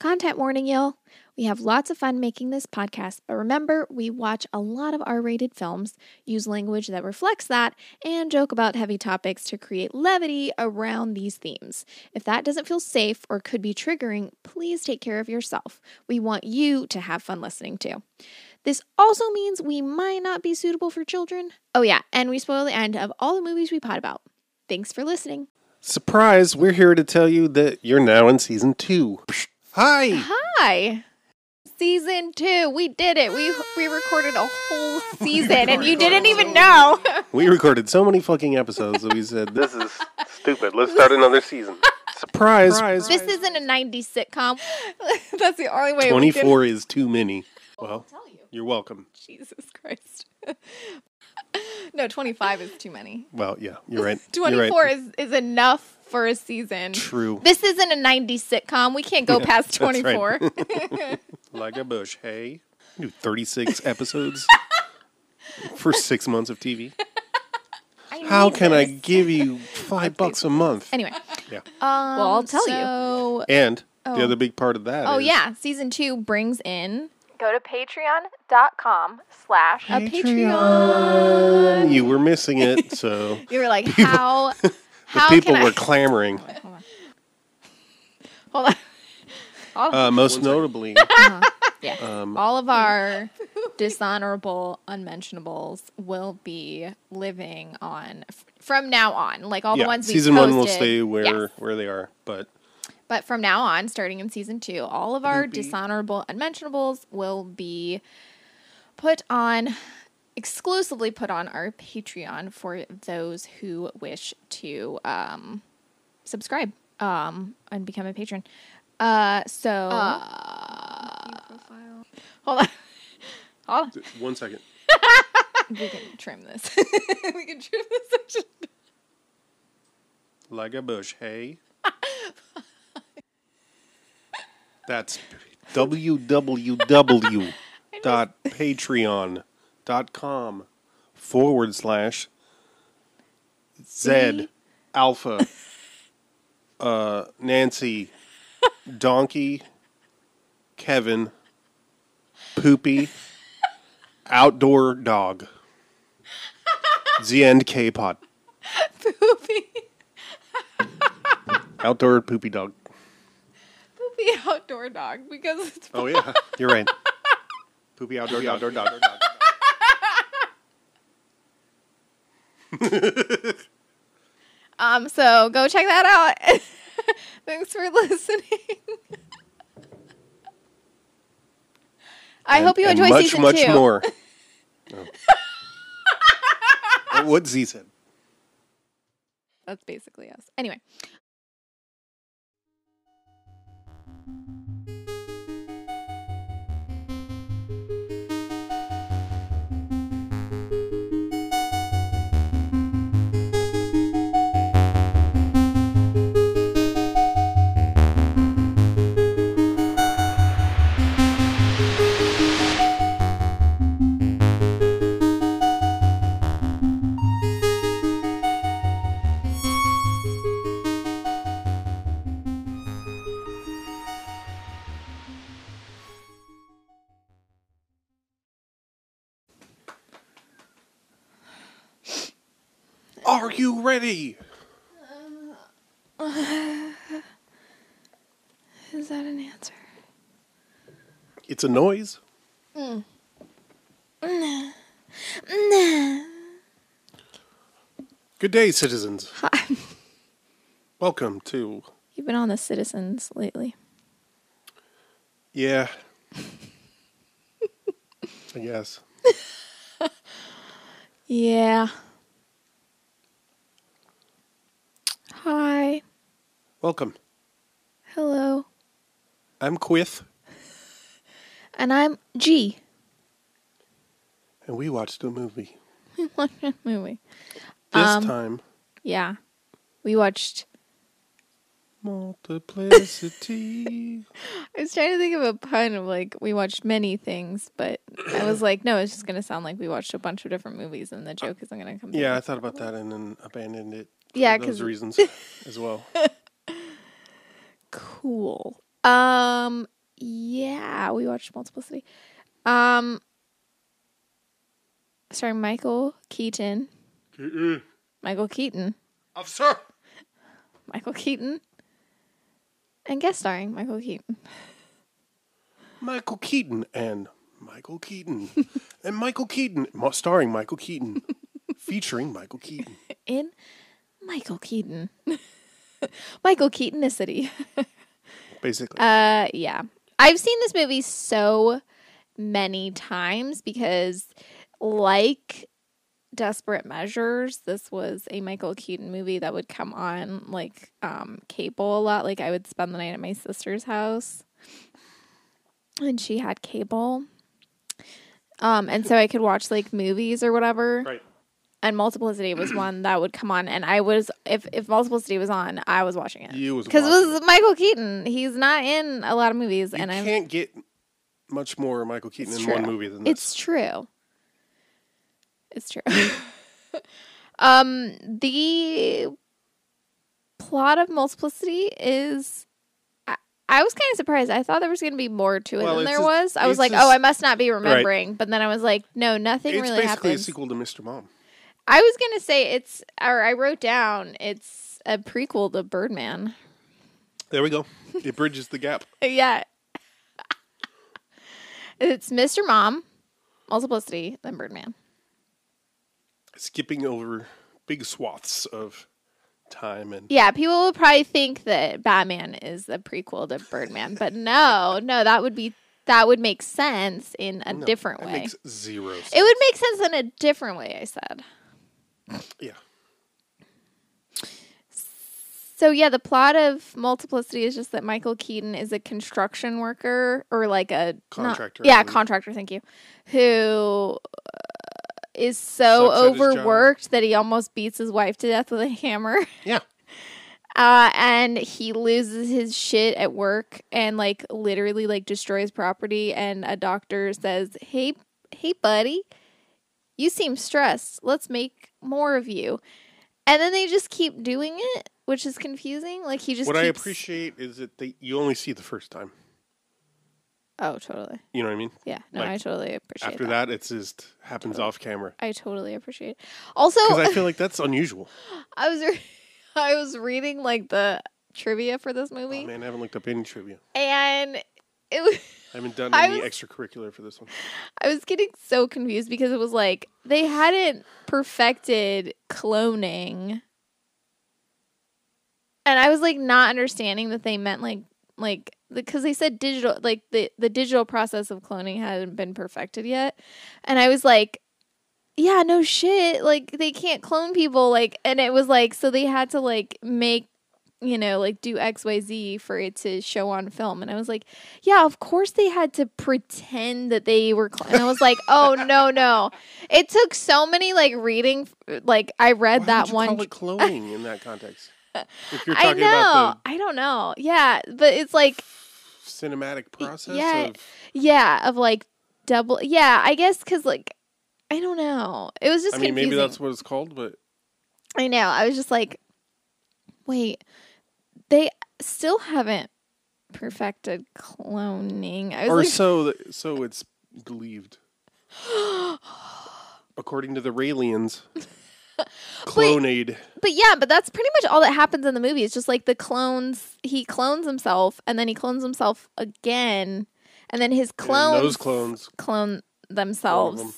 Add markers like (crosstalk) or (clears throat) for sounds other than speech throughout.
Content warning, y'all. We have lots of fun making this podcast, but remember, we watch a lot of R rated films, use language that reflects that, and joke about heavy topics to create levity around these themes. If that doesn't feel safe or could be triggering, please take care of yourself. We want you to have fun listening too. This also means we might not be suitable for children. Oh, yeah, and we spoil the end of all the movies we pod about. Thanks for listening. Surprise, we're here to tell you that you're now in season two. Hi! Hi. Season two, we did it. We we recorded a whole season, and you didn't even know. (laughs) We recorded so many fucking episodes that we said, This is stupid. Let's start another season. Surprise! (laughs) Surprise. this isn't a '90s sitcom. (laughs) That's the only way. we can- 24 is too many. Oh, well, tell you. you're welcome. Jesus Christ. no, 25 is too many. Well, yeah, you're right. You're 24 right. is is enough for a season. True. This isn't a 90s sitcom. We can't go past (laughs) that's right. 24. (laughs) (laughs) Like a bush, hey? Do 36 episodes for six months of TV. How need can I give you five bucks a month? Anyway, Yeah. um, well, I'll tell you. Oh, And the other big part of that Oh is- yeah, season two brings in. Go to patreon.com slash a Patreon. You were missing it, so You were like, how? The How people can were clamoring. (laughs) Hold on. Hold on. Uh, most notably, (laughs) Yeah. um, All of our (laughs) dishonorable unmentionables will be living on f- from now on. Like all yeah, the ones we season one will posted. stay where Yes. where they are, but But from now on, starting in season two, all of our dishonorable unmentionables will be put on exclusively put on our Patreon for those who wish to um, subscribe um, and become a patron. Uh, so hold on, (laughs) hold on. one second. (laughs) We can trim this. (laughs) we can trim this section. Like a bush, hey. That's www.patreon.com forward slash Z Alpha uh, Nancy Donkey Kevin Poopy Outdoor Dog Z and K Pod Poopy, Outdoor Poopy Dog. poopy outdoor dog because it's Oh yeah, you're right. (laughs) Poopy outdoor dog. Outdoor dog. (laughs) Um, so go check that out. (laughs) Thanks for listening. I hope you And enjoy much, season much two. more. (laughs) Oh. what said. That's basically us. Anyway. Ready? (laughs) Is that an answer? It's a noise. Mm. Good day, citizens. Hi. (laughs) Welcome to You've been on the citizens lately. yeah. (laughs) I guess. Yeah. Hi. Welcome. Hello. I'm Quith, And I'm G. and we watched a movie. (laughs) We watched a movie. This Um, time, Yeah. We watched multiplicity. (laughs) I was trying to think of a pun of like we watched many things, but I was like, no, it's just gonna sound like we watched a bunch of different movies, and the joke isn't gonna come. yeah, I thought about that and then abandoned it. Yeah, those reasons (laughs) as well. cool. Um, yeah, we watched Multiplicity. Um, starring Michael Keaton. Michael Keaton. Officer. Michael Keaton. And guest starring Michael Keaton. Michael Keaton and Michael Keaton (laughs) and Michael Keaton, starring Michael Keaton, (laughs) featuring Michael Keaton. In Michael Keaton. (laughs) Michael Keaton is city. (laughs) Basically, Uh, yeah. I've seen this movie so many times because, like Desperate Measures, this was a Michael Keaton movie that would come on like um, cable a lot. Like, I would spend the night at my sister's house, and she had cable. Um, and so I could watch like movies or whatever right? And multiplicity was one that would come on and i was if if multiplicity was on i was watching it You was because it was michael keaton he's not in a lot of movies You and i'm can't get much more Michael Keaton It's in one movie than this. it's true it's true (laughs) um the plot of multiplicity is I, I was kind of surprised. I thought there was going to be more to it Well, than there a- was. I was like, a "Oh, I must not be remembering." But then I was like, "No, nothing it's really basically happens." a sequel to Mr. Mom. I was gonna say it's, or I wrote down it's a prequel to Birdman. There we go. It bridges the gap. (laughs) yeah, it's Mr. Mom, Multiplicity, then Birdman. Skipping over big swaths of time and Yeah, people will probably think that Batman is the prequel to Birdman, but no, no, that would be that would make sense in a No, different way. makes zero sense. It would make sense in a different way. I said. Yeah. So yeah, the plot of Multiplicity is just that Michael Keaton is a construction worker or like a Contractor, I yeah, contractor. Thank you. Who uh, is so Sucks at his job. overworked that he almost beats his wife to death with a hammer. Yeah. (laughs) Uh, and he loses his shit at work and like literally like destroys property. And a doctor says, "Hey, hey, buddy, you seem stressed. Let's make more of you." And then they just keep doing it, which is confusing. Like he just What I appreciate is that they you only see the first time. Oh, totally. You know what I mean? Yeah. No, Like, I totally appreciate After that. that, it's just happens off camera. I totally appreciate. It. Also, Because I feel like that's unusual. (laughs) I was re- (laughs) I was reading like the trivia for this Oh, movie, man, I haven't looked up any trivia. and it (laughs) was I haven't done I any was- extracurricular for this one. I was getting so confused because it was like they hadn't perfected cloning. And I was like not understanding that they meant like like because they said digital like the the digital process of cloning hadn't been perfected yet. And I was like yeah, no shit. Like they can't clone people like and it was like so they had to like make you know, like do XYZ for it to show on film. And I was like, yeah, of course they had to pretend that they were. Cl-. And I was like, oh, (laughs) no, no. It took so many like reading, like I read Why that would you one. call it (laughs) cloning in that context? (laughs) If you're I know. about I don't know. Yeah. But it's like, cinematic process yeah. of yeah, of like double. Yeah, I guess because like, I don't know. It was just I mean, confusing. maybe that's what it's called, but I know. I was just like, wait, they still haven't perfected cloning. I was or like, so so it's believed. (gasps) According to the Raelians, (laughs) Clonaid. but yeah, but that's pretty much all that happens in the movie. It's just like the clones. He clones himself, and then he clones himself again, and then his and clones those clones. clone themselves, them.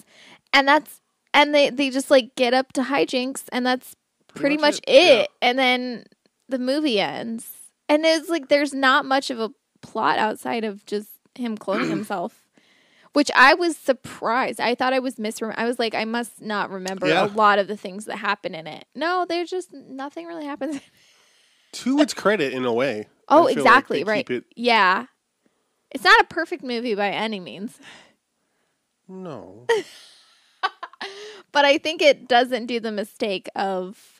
and that's and they they just like get up to hijinks, and that's pretty, much much, it, it. yeah. And then the movie ends, and it's like there's not much of a plot outside of just him cloning (clears throat) himself. Which I was surprised. I thought I was misremembering. I was like, I must not remember Yeah. a lot of the things that happen in it. No, there's just nothing really happens. (laughs) To its credit, in a way. oh, feel like exactly right. It, Yeah, it's not a perfect movie by any means, no, (laughs) but I think it doesn't do the mistake of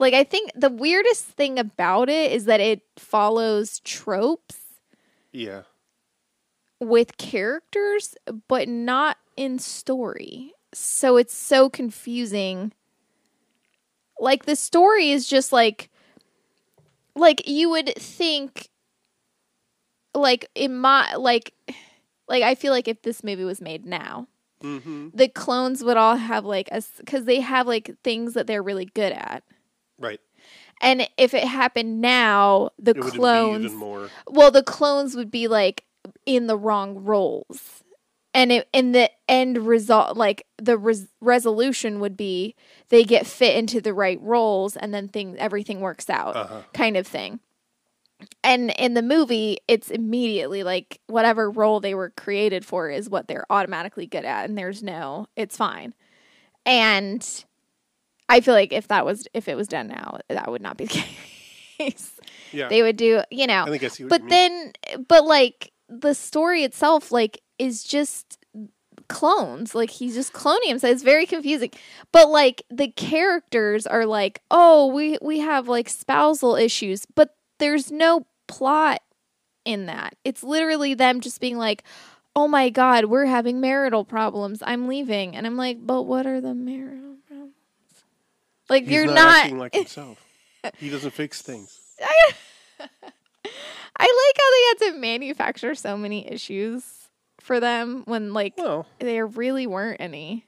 like I think the weirdest thing about it is that it follows tropes yeah, with characters, but not in story. So it's so confusing. Like the story is just like like you would think like in my like like I feel like if this movie was made now, Mm-hmm. the clones would all have like a because they have like things that they're really good at. Right. And if it happened now, the It would be clones even more. well, the clones would be like in the wrong roles. And it, and the end result, like the res- resolution would be they get fit into the right roles, and then things everything works out, Uh-huh. kind of thing. And in the movie, it's immediately like whatever role they were created for is what they're automatically good at, and there's no, it's fine. And I feel like if that was if it was done now, that would not be the (laughs) case. Yeah. They would do, you know, I think I see what but then but like the story itself like is just clones. Like he's just cloning himself. It's very confusing. But like the characters are like oh we we have like spousal issues but there's no plot in that. It's literally them just being like oh my god we're having marital problems. I'm leaving. And i'm like but what are the marital like He's you're not, not acting like himself. he doesn't fix (laughs) things. I, I like how they had to manufacture so many issues for them when like Well, there really weren't any.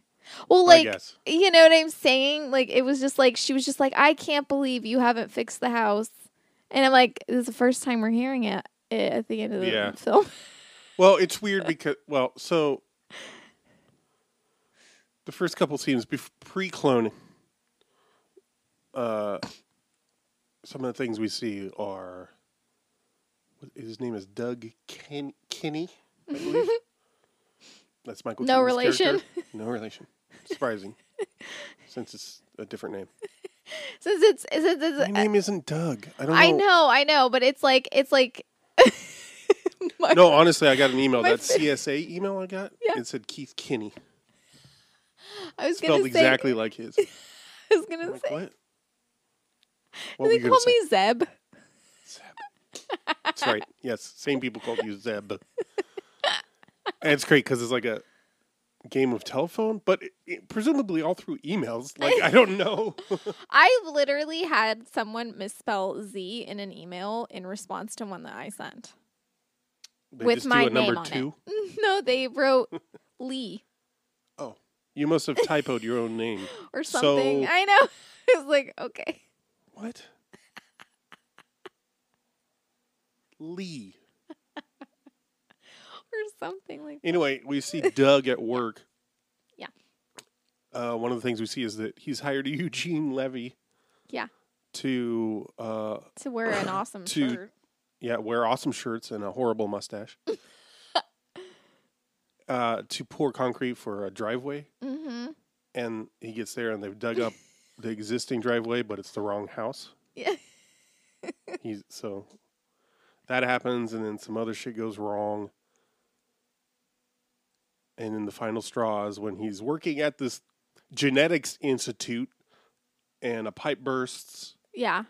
Well, like you know what I'm saying? Like it was just like she was just like, I can't believe you haven't fixed the house, and I'm like, this is the first time we're hearing it eh, at the end of the Yeah. (laughs) film. Well, it's weird because well, so the first couple scenes bef- pre-cloning, uh, some of the things we see are his name is Doug Ken- Kinney, I believe. (laughs) That's Michael. No Keaton's relation? character. (laughs) No relation. Surprising, since it's a different name. (laughs) Since it's since it's My name isn't Doug. I don't know. I know, I know, but it's like it's like. My- No, honestly, I got an email. That fa- CSA email I got. Yeah. It said Keith Kinney, I was spelled gonna say, exactly like his. I was gonna I'm like, say, what? What they call me Zeb? Zeb. That's right. (laughs) Yes, same people called you Zeb. And it's great because it's like a game of telephone, but it, it- presumably all through emails. Like I don't know. (laughs) I literally had someone misspell Z in an email in response to one that I sent. They With my do a number name on it. (laughs) No, they wrote Lee Oh, you must have typoed your own name. or something. So- I know. I was like, okay. What? Lee. (laughs) Or something like that. Anyway, we see Doug at (laughs) work. Yeah. Uh, one of the things we see is that he's hired (laughs) Eugene Levy Yeah. to uh, to wear an (coughs) awesome To- shirt. yeah, wear awesome shirts and a horrible mustache. uh, to pour concrete for a driveway, Mm-hmm. and he gets there and they've dug up the existing driveway, but it's the wrong house. Yeah. (laughs) He's so that happens, and then some other shit goes wrong. And then the final straw is when he's working at this genetics institute, and a pipe bursts, Yeah.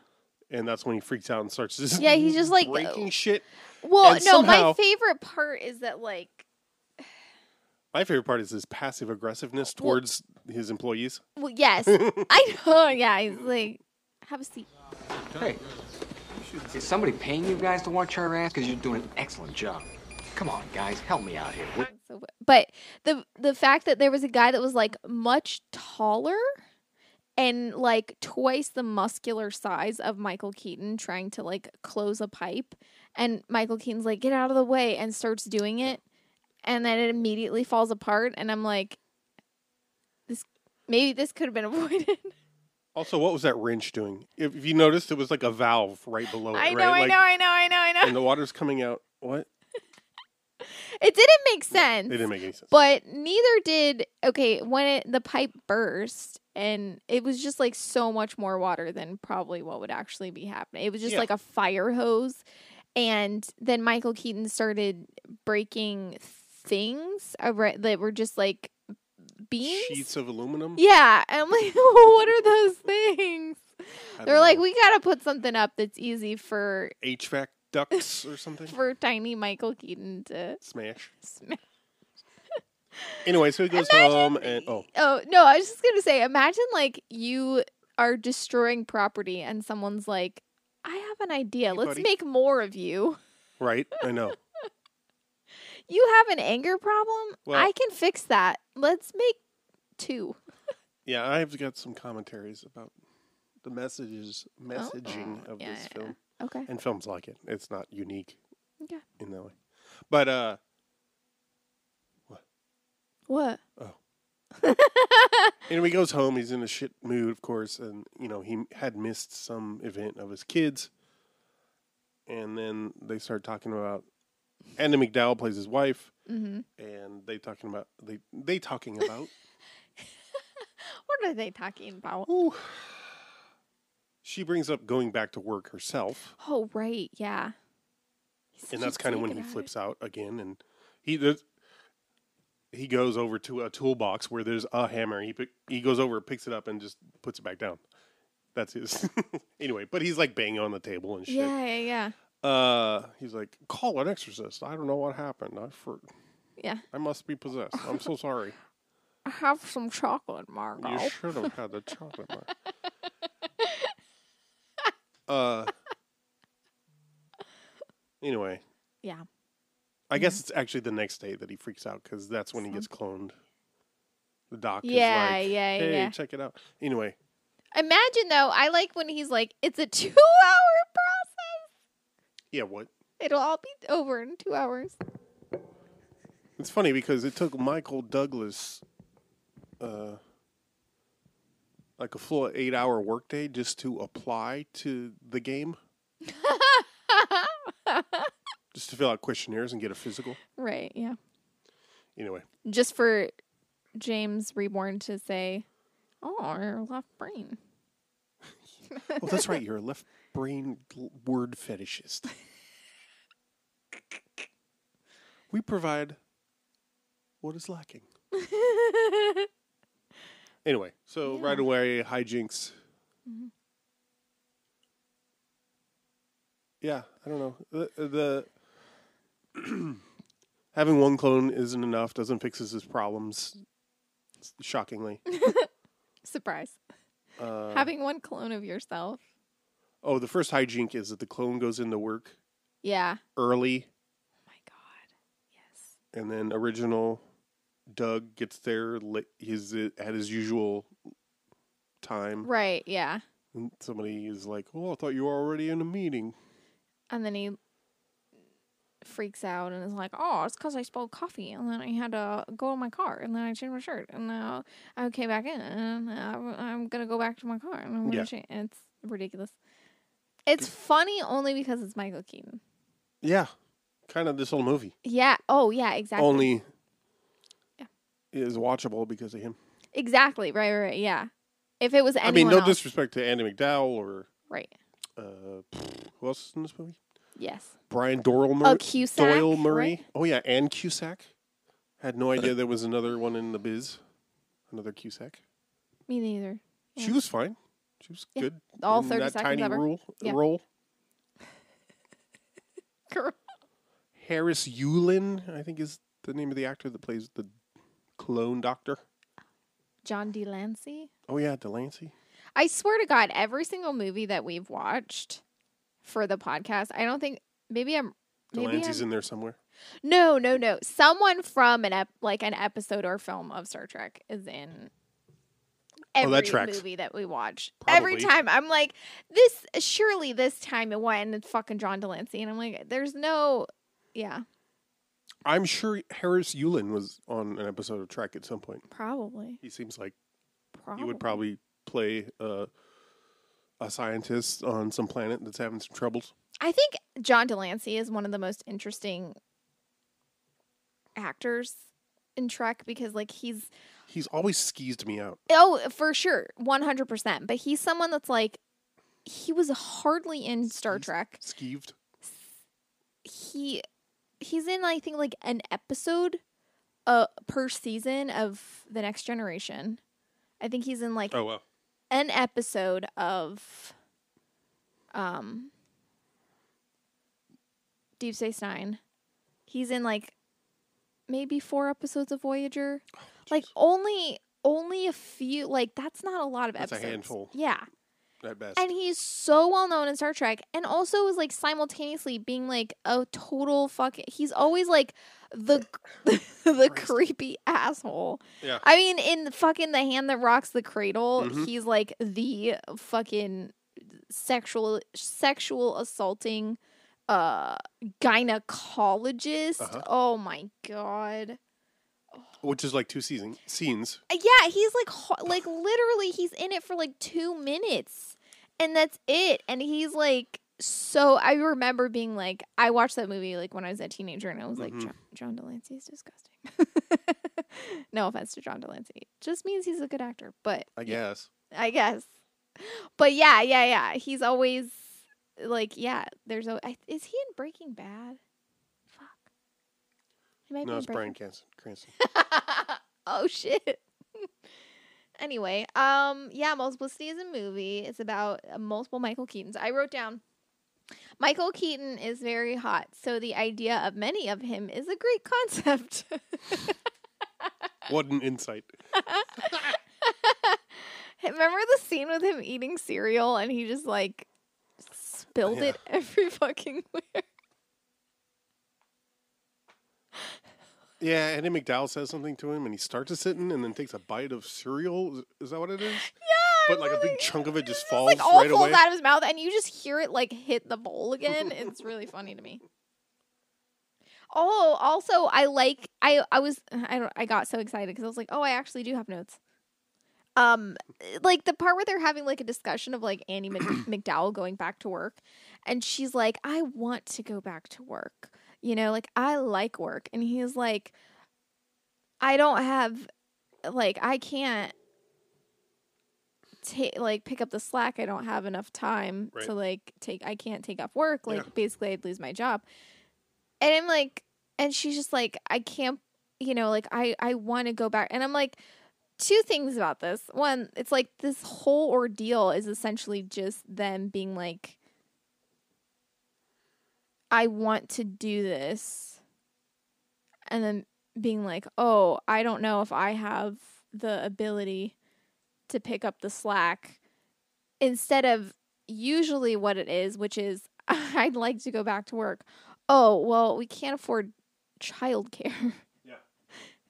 and that's when he freaks out and starts just Yeah, he's just like- breaking shit. Well, And no, my favorite part is that like My favorite part is his passive aggressiveness Well- towards his employees. well, yes. (laughs) I know, yeah, he's like have a seat. Hey, is somebody paying you guys to watch our ass? Because you're doing an excellent job. Come on, guys, help me out here. will So, but the the fact that there was a guy that was like much taller and like twice the muscular size of Michael Keaton trying to like close a pipe and Michael Keaton's like get out of the way and starts doing it and then it immediately falls apart and I'm like this maybe this could have been (laughs) avoided. Also, what was that wrench doing? If, if you noticed, it was like a valve right below it. I know, right? I Like- know, I know, I know, I know. And the water's coming out. What? (laughs) It didn't make sense. It didn't make any sense. But neither did okay when it the pipe burst and it was just like so much more water than probably what would actually be happening. It was just Yeah. like a fire hose and then Michael Keaton started breaking things ar- that were just like beams. Sheets of aluminum. Yeah, and I'm like, (laughs) what are those things? They're like, know. we gotta put something up that's easy for HVAC ducts or something. (laughs) for tiny Michael Keaton to Smash. smash. (laughs) Anyway, so he goes Imagine- home and oh, Oh no, I was just gonna say, imagine like you are destroying property and someone's like, I have an idea. Hey, Let's buddy." make more of you. right. I know. You have an anger problem? Well- I can fix that. Let's make two. (laughs) Yeah, I've got some commentaries about the messages, messaging Oh, of yeah, this yeah. film, Okay. and films like it. It's not unique Okay. in that way, but uh, What? What? Oh. (laughs) Anyway, he goes home. He's in a shit mood, of course, and you know he had missed some event of his kids, and then they start talking about. Andie MacDowell plays his wife, Mm-hmm. and they talking about they they talking about. (laughs) What are they talking about? Ooh. She brings up going back to work herself, Oh, right. Yeah. He's and that's kind of when he it. flips out again, and he. He goes over to a toolbox where there's a hammer. He pick, he goes over, picks it up, and just puts it back down. That's his. (laughs) anyway, but he's like banging on the table and shit. Yeah, yeah, yeah. Uh, he's like, call an exorcist. I don't know what happened. I for, Yeah. I must be possessed. I'm so sorry. (laughs) I have some chocolate, Margot. You should have had the chocolate bar. (laughs) uh. Anyway, Yeah. I guess it's actually the next day that he freaks out because that's when he gets cloned. The doc Yeah, is like, yeah, "Hey, yeah. check it out." Anyway, Imagine though, I like when he's like, it's (laughs) a two hour. Yeah, what? It'll all be over in two hours. It's funny because it took Michael Douglas, uh, like a full eight-hour workday just to apply to the game, (laughs) just to fill out questionnaires and get a physical. Right, yeah. Anyway, Just for James Rebhorn to say, oh, your left brain. (laughs) well, that's right. You're a left brain word fetishist. we provide what is lacking. (laughs) Anyway, so right Yeah. away, hijinks. Yeah, I don't know. The, the (clears throat) having one clone isn't enough. Doesn't fix his problems. Shockingly. (laughs) Surprise. Uh, Having one clone of yourself. Oh, the first hijink is that the clone goes into work Yeah. early, Oh my God. Yes. and then original Doug gets there. li- He's at his usual time. Right, yeah. And somebody is like, "Oh, I thought you were already in a meeting." And then he freaks out and is like, "Oh, it's because I spilled coffee, and then I had to go in my car, and then I changed my shirt, and now I came back in, and I, I'm gonna go back to my car, and I'm gonna Yeah. change." It's ridiculous. It's funny only because it's Michael Keaton. Yeah, kind of this whole movie. Yeah. Oh, yeah. Exactly. Only Yeah. is watchable because of him. Exactly. Right. Right. right, Yeah. If it was anyone I mean, no else, disrespect to Andie MacDowell or right? uh, who else is in this movie? Yes. Brian Doyle Murray. Oh, Cusack, Doyle Murray. right? Oh yeah, and Cusack. Had no idea there was another one in the biz. Another Cusack. Me neither. She Yeah. was fine. She was Yeah. good. All in 30 that seconds tiny ever. role. Yeah. (laughs) Girl. Harris Yulin, I think, is the name of the actor that plays the clone doctor. John de Lancie. Oh yeah, de Lancie. I swear to God, every single movie that we've watched for the podcast, I don't think maybe I'm maybe de Lancie's I'm, in there somewhere. no, no, no. Someone from an ep, like an episode or film of Star Trek is in every that tracks. movie that we watch. Every time I'm like, this surely this time it went and fucking John de Lancie, and I'm like, there's no, yeah, I'm sure Harris Yulin was on an episode of Trek at some point. probably, He seems like probably. he would probably play uh, a scientist on some planet that's having some troubles. I think John de Lancie is one of the most interesting actors in Trek because like he's He's always skeezed me out. oh for sure 100% but he's someone that's like he was hardly in Star Skeezed? Trek Skeeved. he he's in I think like an episode uh per season of the next generation I think he's in like Oh well. an episode of um Deep Space Nine. He's in like maybe four episodes of Voyager. Like only only a few like that's not a lot of episodes. That's a handful. Yeah. at best. and he's so well known in Star Trek, and also is like simultaneously being like a total fucking. He's always like the (laughs) the creepy asshole. yeah. I mean, in fucking the hand that rocks the cradle, Mhm. he's like the fucking sexual sexual assaulting uh gynecologist. Uh-huh. Oh my god. Which is like two season scenes. Uh, Yeah, he's like ho- like literally he's in it for like 2 minutes. And that's it. And he's like so I remember being like I watched that movie like when I was a teenager and I was like Mhm. John, John de Lancie is disgusting. (laughs) no offense to John de Lancie. Just means he's a good actor, but I guess. I guess. But yeah, yeah, yeah. He's always like, yeah. There's a is he in Breaking Bad? He might No, it's Bryan Cranston. Cranston. (laughs) oh shit. (laughs) anyway, um, yeah, Multiplicity is a movie. It's about uh, multiple Michael Keatons. I wrote down. Michael Keaton is very hot, so the idea of many of him is a great concept. (laughs) What an insight. Remember the scene with him eating cereal and he just like spilled Yeah. it every fucking where? Yeah, Andie MacDowell says something to him, and he starts a sitting, and then takes a bite of cereal. Is, is that what it is? (gasps) Yeah, But, like, a big chunk of it just falls like all right falls away. out of his mouth, and you just hear it like hit the bowl again. (laughs) it's really funny to me. Oh, also, I like I I was I don't I got so excited because I was like, oh, I actually do have notes. Um, like the part where they're having like a discussion of like Annie Mc- (clears throat) MacDowell going back to work, and she's like, I want to go back to work. You know, like I like work, and he's like, I don't have, like, I can't take like pick up the slack. I don't have enough time Right. to like take. I can't take off work. Like Yeah. basically, I'd lose my job. And I'm like, and she's just like, I can't. You know, like I I want to go back, and I'm like. Two things about this. One, it's like this whole ordeal is essentially just them being like, I want to do this. And then being like, oh, I don't know if I have the ability to pick up the slack instead of usually what it is, which is (laughs) I'd like to go back to work. Oh, well, we can't afford childcare. (laughs) Yeah.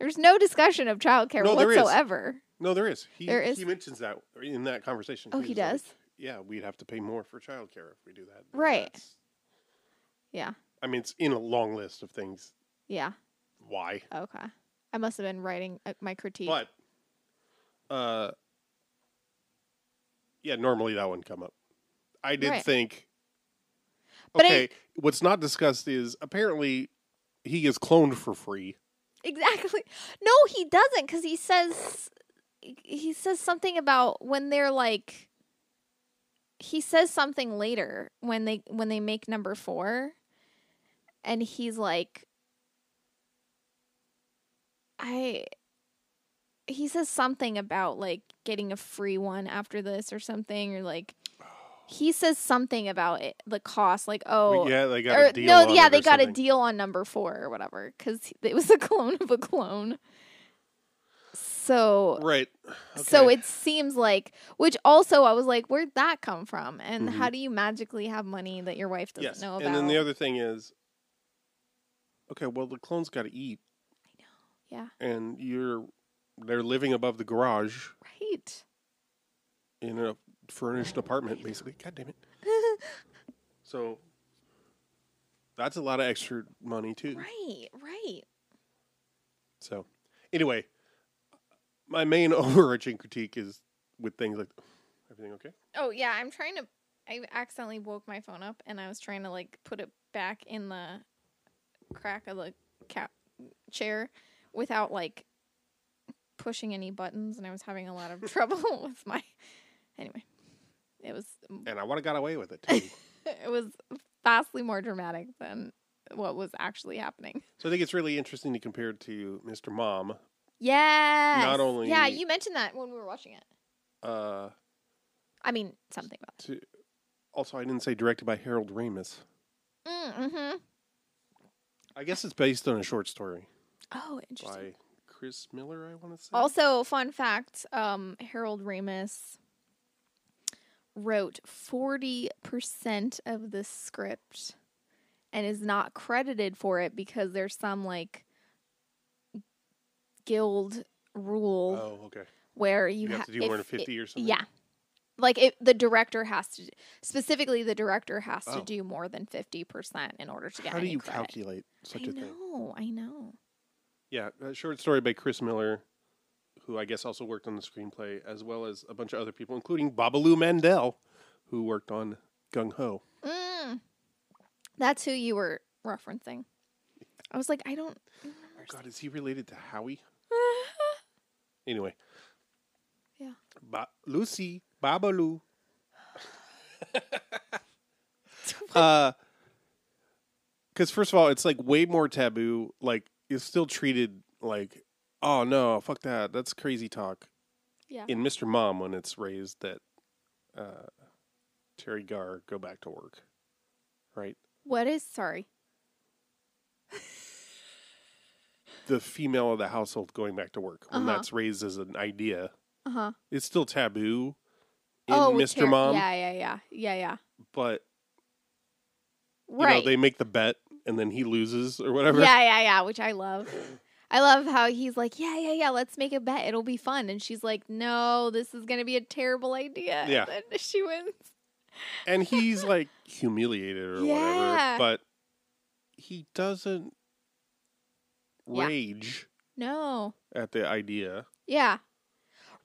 There's no discussion of childcare No, there is. whatsoever. No, there is. He, There is? He mentions that in that conversation. Oh, he He's does? like, yeah, we'd have to pay more for childcare if we do that. Right. that's- Yeah. I mean, it's in a long list of things. Yeah. Why? Okay. I must have been writing uh, my critique. But, uh, yeah, normally that wouldn't come up. I did Right. think. But Okay, what's not discussed is apparently he gets cloned for free. Exactly. (laughs) No, he doesn't because he says he says something about when they're like he says something later when they when they make number 4 and he's like I he says something about like getting a free one after this or something or like he says something about it the cost like oh yeah, they got or, a deal. no, on yeah, they got a deal on number four or whatever because it was a (laughs) clone of a clone. So, Right. so it seems like, which also I was like, where'd that come from? And Mhm. how do you magically have money that your wife doesn't yes. know about? And then the other thing is, okay, well the clones got to eat, I know. yeah, and you're they're living above the garage right. in a furnished apartment, basically. God damn it. (laughs) So that's a lot of extra money too. Right, right. So anyway, my main (laughs) overarching critique is with things like everything okay? Oh yeah, I'm trying to. I accidentally woke my phone up, and I was trying to like put it back in the crack of the cap chair without like pushing any buttons, and I was having a lot of (laughs) trouble (laughs) with my. Anyway, it was And I would have got away with it too. (laughs) it was vastly more dramatic than what was actually happening. so I think it's really interesting to compare it to Mr. Mom. Yeah. Not only- Yeah, you mentioned that when we were watching it. Uh, I mean, something about to, also, I didn't say directed by Harold Ramis. Mm, mm-hmm. I guess it's based on a short story Oh, interesting. by Chris Miller. I want to say. Also, fun fact: um, Harold Ramis wrote 40% of the script and is not credited for it because there's some like guild rule Oh, okay. where you, You have ha- to do more than if 50 it- or something? Yeah. Like it, the director has to specifically the director has to Oh. do more than 50% in order to get How do you credit. calculate such I a thing? know, I know. Yeah, a short story by Chris Miller, who I guess also worked on the screenplay, as well as a bunch of other people, including Babaloo Mandel, who worked on Gung Ho. Mm. That's who you were referencing. I was like, I don't. Oh God, is he related to Howie? (laughs) Anyway, Yeah. ba- Lucy Babaloo. (laughs) uh, because first of all, it's like way more taboo. Like it's still treated like, oh no, fuck that, that's crazy talk. Yeah. in Mr. Mom when it's raised that uh, Teri Garr go back to work, right? What is sorry? (laughs) The female of the household going back to work when Uh-huh. that's raised as an idea, Uh huh. it's still taboo Oh, Mr. Ter- Mom, Yeah, yeah, yeah, yeah, yeah. but you Right. know they make the bet and then he loses or whatever. Yeah, yeah, yeah. Which I love. I love how he's like, yeah, yeah, yeah. Let's make a bet. It'll be fun. And she's like, no, this is gonna be a terrible idea. Yeah. And then she wins. and (laughs) he's like humiliated or Yeah. whatever, but he doesn't Yeah. rage No. at the idea. Yeah.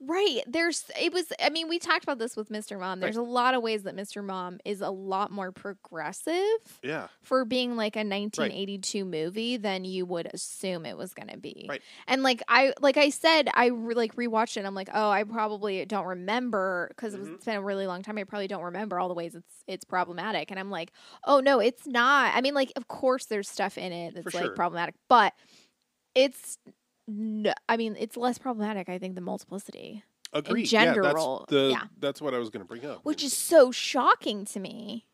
Right. There's it was I mean, we talked about this with Mr. Mom. There's a lot of ways that Mr. Mom is a lot more progressive Yeah, for being like a 1982 movie than you would assume it was going to be. Right. And like I like I said I re- like rewatched it. I'm like, "Oh, I probably don't remember because it was Mhm. it's been a really long time. I probably don't remember all the ways it's it's problematic." And I'm like, "Oh, no, it's not." I mean, like of course there's stuff in it that's For like sure. problematic, but it's no, I mean, it's less problematic I think than multiplicity, agreed. gender yeah, that's role, The, yeah. that's what I was going to bring up. which is so shocking to me.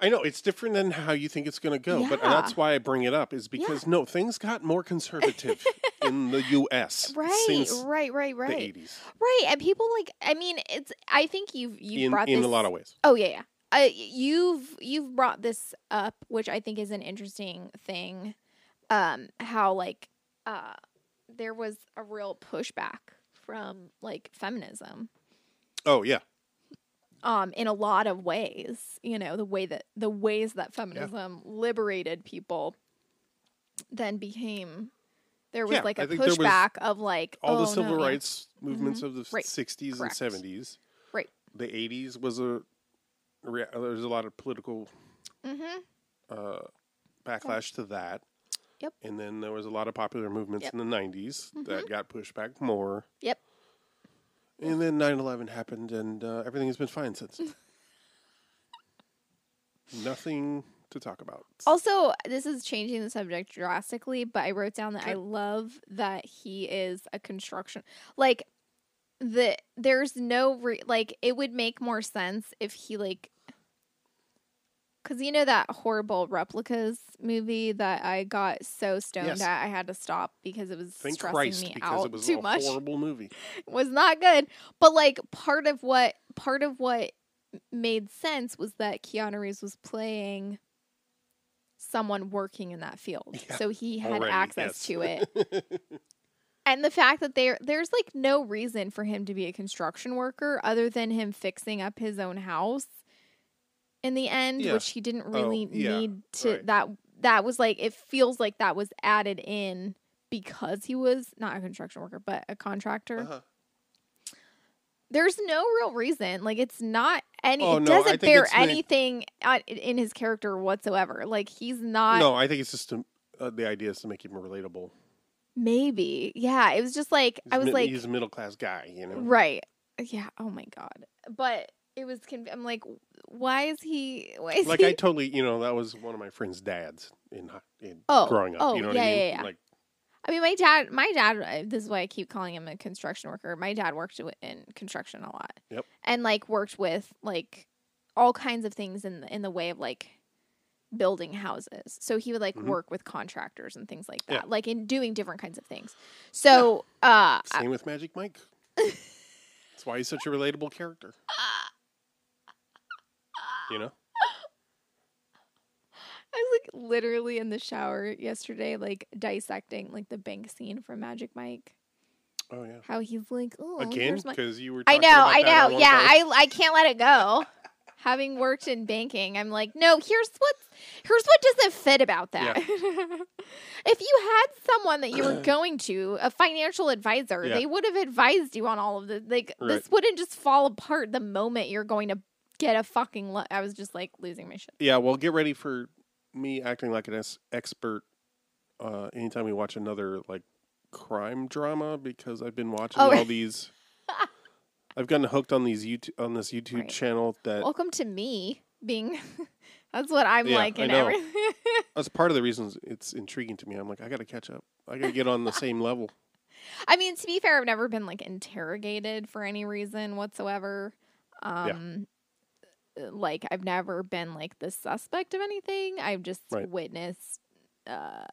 I know it's different than how you think it's going to go, but that's why I bring it up is because no, things got more conservative (laughs) in the U.S. Right, since right, right, the right. '80s Right, and people like I mean, it's I think you've you've in brought in this a lot of ways. Oh yeah, yeah. Uh, you've you've brought this up, which I think is an interesting thing. Um, how like uh, there was a real pushback from like feminism. Oh yeah, Um, in a lot of ways, you know, the way that the ways that feminism liberated people then became there was Yeah, like a think there was pushback of like all oh, the civil no, yeah. rights movements of the Right. '60s Correct. and '70s. Right. The '80s was a there's a lot of political Mhm. uh, backlash to that. Yep. And then there was a lot of popular movements Yep. in the 90s that got pushed back more. Yep. And then 9 11 happened, and uh, everything has been fine since. (laughs) Nothing to talk about. Also, this is changing the subject drastically, but I wrote down that I love that he is a construction like the there's no re- like it would make more sense if he like cuz you know that horrible replicas movie that I got so stoned Yes. at I had to stop because it was Thank stressing Christ, me out it was too a much horrible movie. (laughs) was not good. But like part of what part of what made sense was that Keanu Reeves was playing someone working in that field. Yeah, so he had already, access yes. to it. (laughs) and the fact that there there's like no reason for him to be a construction worker other than him fixing up his own house in the end, Yeah. which he didn't really Oh, yeah, need to right. that that was like it feels like that was added in because he was not a construction worker but a contractor Uh-huh. there's no real reason. Like it's not any. Oh, it no, doesn't bear anything in his character whatsoever. Like he's not. no, I think it's just to, uh, the idea is to make him more relatable. Maybe. Yeah. It was just like He's I was mid- like, he's a middle class guy, you know? right. Yeah. Oh my god. But it was. Conv- I'm like, why is he? Why is Like he? I totally, you know, that was one of my friend's dads in in Oh, growing up. oh, you know what yeah, I mean? yeah, yeah. Like I mean, my dad. My dad. uh, This is why I keep calling him a construction worker. My dad worked in construction a lot. Yep. And like worked with like all kinds of things in the, in the way of like building houses. So he would like Mhm. work with contractors and things like that, Yeah. like in doing different kinds of things. So, uh, I- Same with Magic Mike. (laughs) That's why he's such a relatable character. You know? (laughs) I was like literally in the shower yesterday, like dissecting like the bank scene from Magic Mike. Oh yeah. How he's like, oh, Again, because you were. I know, I know. Yeah. I I can't let it go. (laughs) Having worked in banking, I'm like, no. Here's what here's what doesn't fit about that. (laughs) if you had someone that you were (clears throat) going to, a financial advisor, Yeah. they would have advised you on all of this. Like Right. this wouldn't just fall apart the moment you're going to get a fucking. Lo- I was just like losing my shit. Yeah, well, get ready for me acting like an es- expert uh, anytime we watch another like crime drama because I've been watching Oh. all (laughs) these. I've gotten hooked on these YouTube on this YouTube Right. channel that Welcome to me being. (laughs) that's what I'm Yeah, like in everything. (laughs) that's part of the reasons it's intriguing to me. I'm like, I got to catch up. I got to get on the same level. I mean, to be fair, I've never been like interrogated for any reason whatsoever. Um like I've never been like the suspect of anything. I've just Right. witnessed uh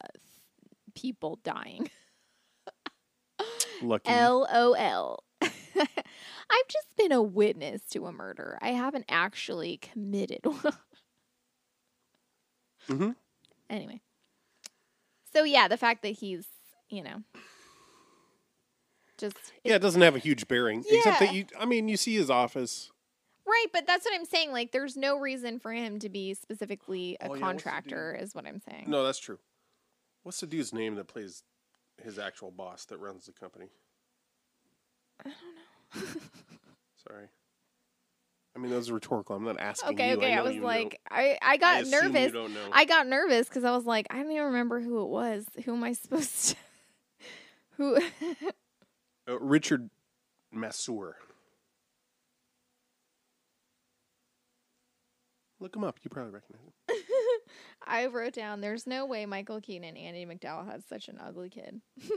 people dying. (laughs) Lucky. LOL. (laughs) I've just been a witness to a murder. I haven't actually committed (laughs) one. Mhm. Anyway. So yeah, the fact that he's, you know, just yeah, it doesn't have a huge bearing, except that you. I mean, you see his office. Right, but that's what I'm saying. Like, there's no reason for him to be specifically a Oh, yeah, what's the contractor, is what I'm saying. No, that's true. What's the dude's name that plays his actual boss that runs the company? I don't know. (laughs) Sorry. I mean, that was rhetorical. I'm not asking okay, you. okay. I, know was you know. like, I, I I got assume nervous. You don't know. I got nervous because I was like, I don't even remember who it was. Who am I (laughs) supposed to? who? Uh, Richard Masur. Look him up. You probably recognize him. (laughs) I wrote down. There's no way Michael Keaton and Andie MacDowell had such an ugly kid. (laughs)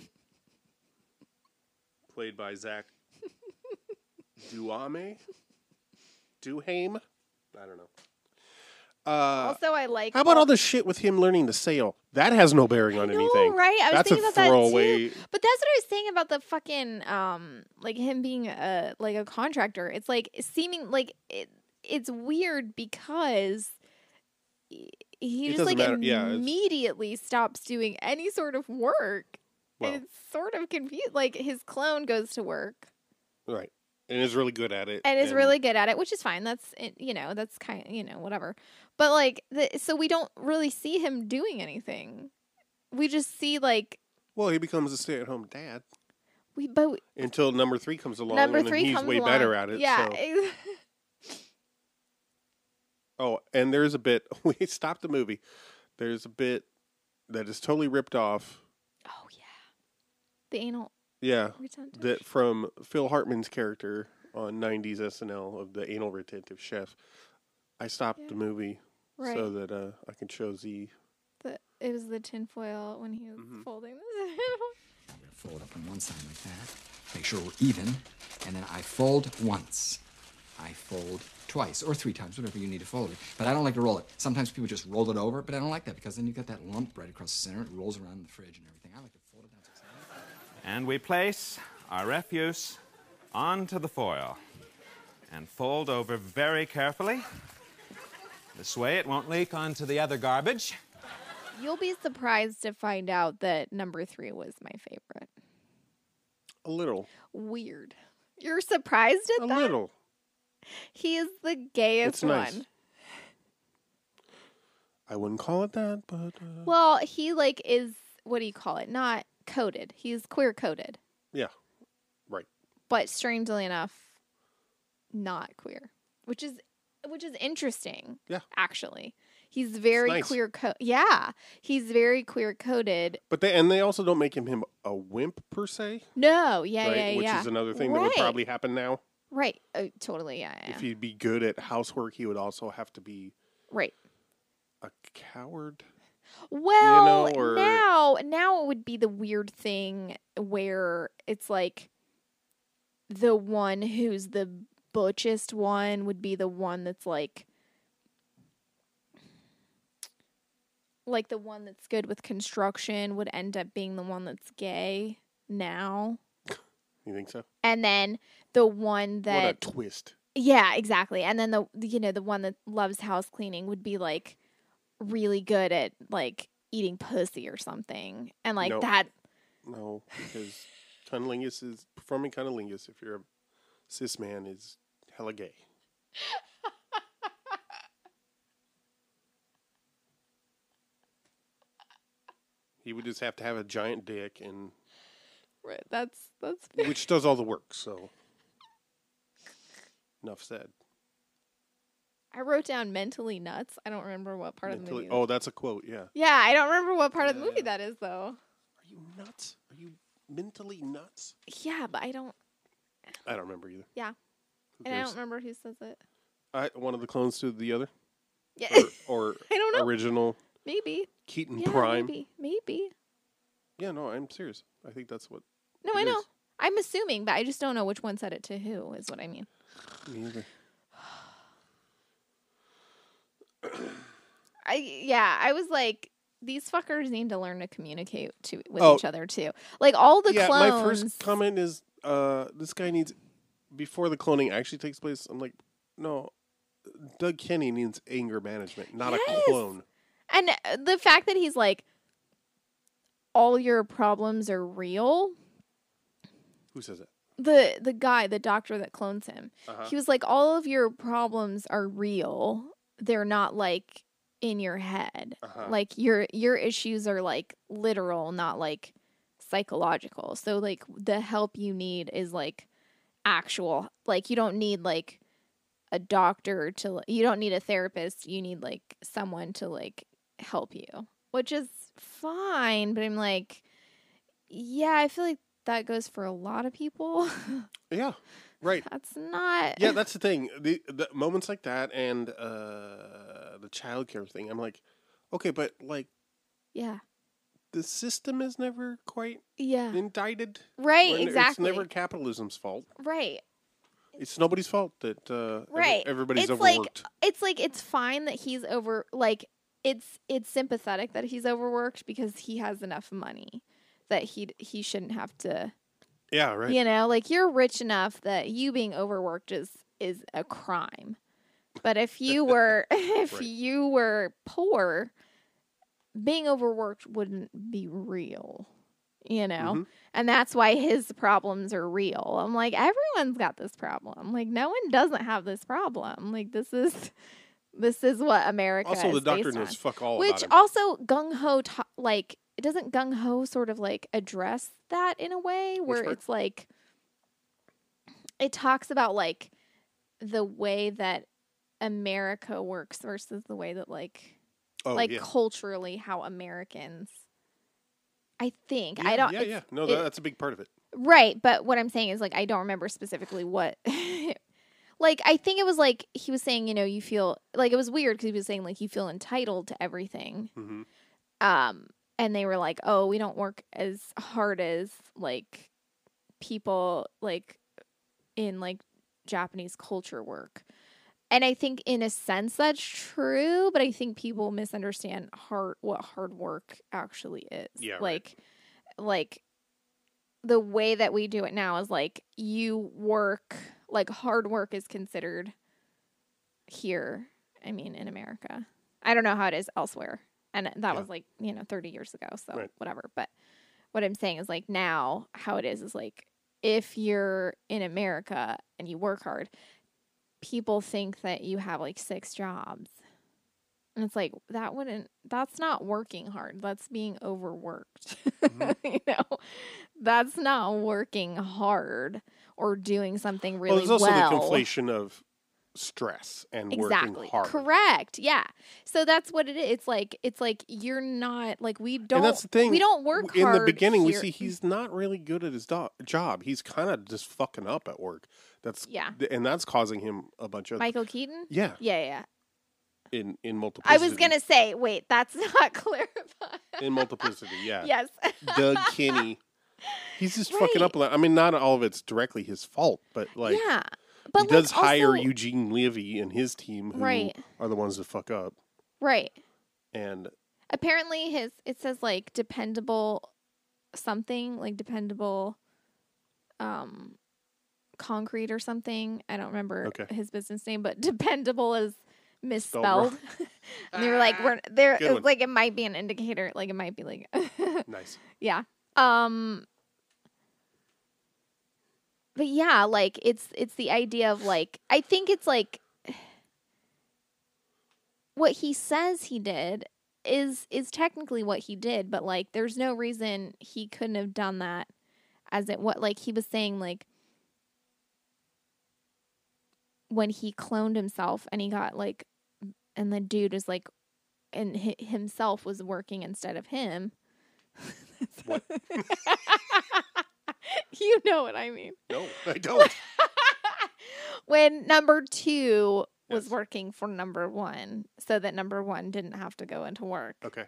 Played by Zach Duame. Duhame. I don't know. Uh, also, I like. how about all the shit with him learning to sail? That has no bearing on know, anything. right? I was That's thinking a about that throwaway. too. But that's what I was saying about the fucking um, like him being a like a contractor. It's like seeming like it, it's weird because he- It just like matter. Yeah, immediately stops doing any sort of work. Well, and it's sort of confused. Like his clone goes to work right. And is really good at it. and is really good at it, which is fine. That's eh, you know that's kind of you know whatever. But like the, so we don't really see him doing anything. We just see like Well, he becomes a stay-at-home dad we but until number three comes along, number and three he's comes way along. better at it. Yeah. so- Oh, and there's a bit. (laughs) We stopped the movie. There's a bit that is totally ripped off. oh yeah. The anal Yeah, retentive. that from Phil Hartman's character on '90s SNL of the anal retentive chef. I stopped Yeah. the movie right. so that uh, I can show Z. the, it was the tinfoil when he was Mhm. folding this. I'm gonna fold up on one side like that. Make sure we're even. And then I fold once. I fold twice or three times, whatever you need to fold it. But I don't like to roll it. Sometimes people just roll it over, but I don't like that because then you've got that lump right across the center. It rolls around in the fridge and everything. I like to fold it down. And we place our refuse onto the foil and fold over very carefully. This way it won't leak onto the other garbage. You'll be surprised to find out that number three was my favorite. A little, Weird. You're surprised at a that? A little. He is the gayest It's nice. one. I wouldn't call it that, but uh, Well, he like is what do you call it? Not coded. He's queer coded, yeah, right. but strangely enough, not queer, which is which is interesting. Yeah. actually, he's very nice. queer. Co- yeah, he's very queer coded. But they and they also don't make him him a wimp per se, No, yeah, right? yeah, Which yeah. is another thing that would Right. probably happen now. Right. Uh, totally, yeah, yeah. If he'd be good at housework, he would also have to be right. a coward. Well, or- now now it would be the weird thing where it's like the one who's the butchest one would be the one that's like like the one that's good with construction would end up being the one that's gay now. You think so? And then the one what that a twist! Yeah, exactly. And then the you know the one that loves house cleaning would be like really good at like eating pussy or something, and like No. that. No, because cunnilingus is performing cunnilingus. If you're a cis man, is hella gay. (laughs) he would just have to have a giant dick, and Right, that's that's. which does all the work. So, enough said. I wrote down mentally nuts. I don't remember what part of the movie. oh, that's a quote. Yeah. Yeah, I don't remember what part of the movie yeah. that is though. Are you nuts? Are you mentally nuts? Yeah, but I don't. I don't remember either. Yeah, Who and I don't remember who says it. I, one of the clones to the other, Yeah, or, (laughs) or I don't know. original maybe. Keaton Yeah, Prime. maybe. Maybe. Yeah, no, I'm serious. I think that's what. No, It I know. is. I'm assuming, but I just don't know which one said it to who. Is what I mean. Me either. (sighs) I yeah, I was like, these fuckers need to learn to communicate to with Oh. each other too. Like all the yeah, clones. my first comment is, uh, this guy needs before the cloning actually takes place. I'm like, no, Doug Kinney needs anger management, not Yes. a clone. And uh, the fact that he's like, all your problems are real. Who says it? The the guy, the doctor that clones him, Uh-huh. he was like, all of your problems are real. They're not like in your head. Uh-huh. Like your your issues are like literal, not like psychological. So like the help you need is like actual. Like you don't need like a doctor to you don't need a therapist. You need like someone to like help you, which is fine, but I'm like yeah, I feel like that goes for a lot of people. (laughs) Yeah, right. That's not Yeah, that's the thing. The, the moments like that and uh, the childcare thing. I'm like, okay, but like yeah. the system is never quite Yeah. indicted. Right, exactly. It's never capitalism's fault. Right. It's nobody's fault that uh, every- right everybody's it's like overworked. it's like it's fine that he's over like it's it's sympathetic that he's overworked because he has enough money that he he shouldn't have to yeah, right. you know like you're rich enough that you being overworked is is a crime but if you (laughs) were (laughs) if Right. you were poor being overworked wouldn't be real you know Mhm. and that's why his problems are real i'm like everyone's got this problem like no one doesn't have this problem like this is (laughs) this is what america Also, the doctor knows on. fuck all which also gung-ho ta- like doesn't gung-ho sort of like address that in a way where it's like it talks about like the way that america works versus the way that like oh, like yeah. culturally how americans i think yeah, i don't Yeah, yeah. No, it- that, that's a big part of it. Right, but what I'm saying is like I don't remember specifically what (laughs) like I think it was like he was saying, you know, you feel like it was weird cuz he was saying like you feel entitled to everything. hmm Um and they were like, "Oh, we don't work as hard as like people like in like Japanese culture work." And I think in a sense that's true, but I think people misunderstand hard what hard work actually is. Yeah, right. Like like the way that we do it now is like you work like hard work is considered here i mean in america i don't know how it is elsewhere and that Yeah. was like you know 30 years ago so Right. whatever. But what i'm saying is like now how it is is like if you're in america and you work hard people think that you have like six jobs. And it's like that wouldn't that's not working hard. That's being overworked. Mm-hmm. (laughs) You know? That's not working hard or doing something really well, there's also well. the conflation of stress and exactly working hard. correct yeah so that's what it is it's like it's like you're not like we don't and that's the thing. we don't work in the beginning. We see he's not really good at his do- job. He's kind of just fucking up at work. That's Yeah. and that's causing him a bunch of michael keaton yeah yeah yeah in in i multiplicity. was gonna say wait that's (laughs) not clarified in multiplicity. Yeah, (laughs) yes Doug (laughs) Kinney. He's just fucking up a lot. I mean, not all of it's directly his fault, but like yeah but he does like, hire also- Eugene Levy and his team, who Right. are the ones that fuck up. right And apparently his it says like dependable something like dependable um concrete or something. I don't remember Okay. his business name, but dependable is misspelled. (laughs) and they were like, "We're there." Like it might be an indicator. Like it might be like, (laughs) Nice. yeah. Um. But yeah, like it's it's the idea of like I think it's like what he says he did is is technically what he did, but like there's no reason he couldn't have done that as it what like he was saying like when he cloned himself and he got like and the dude is like and hi himself was working instead of him. (laughs) (laughs) (laughs) You know what I mean. No, (laughs) I don't. when number 2 was Yes. working for number 1 so that number 1 didn't have to go into work. Okay.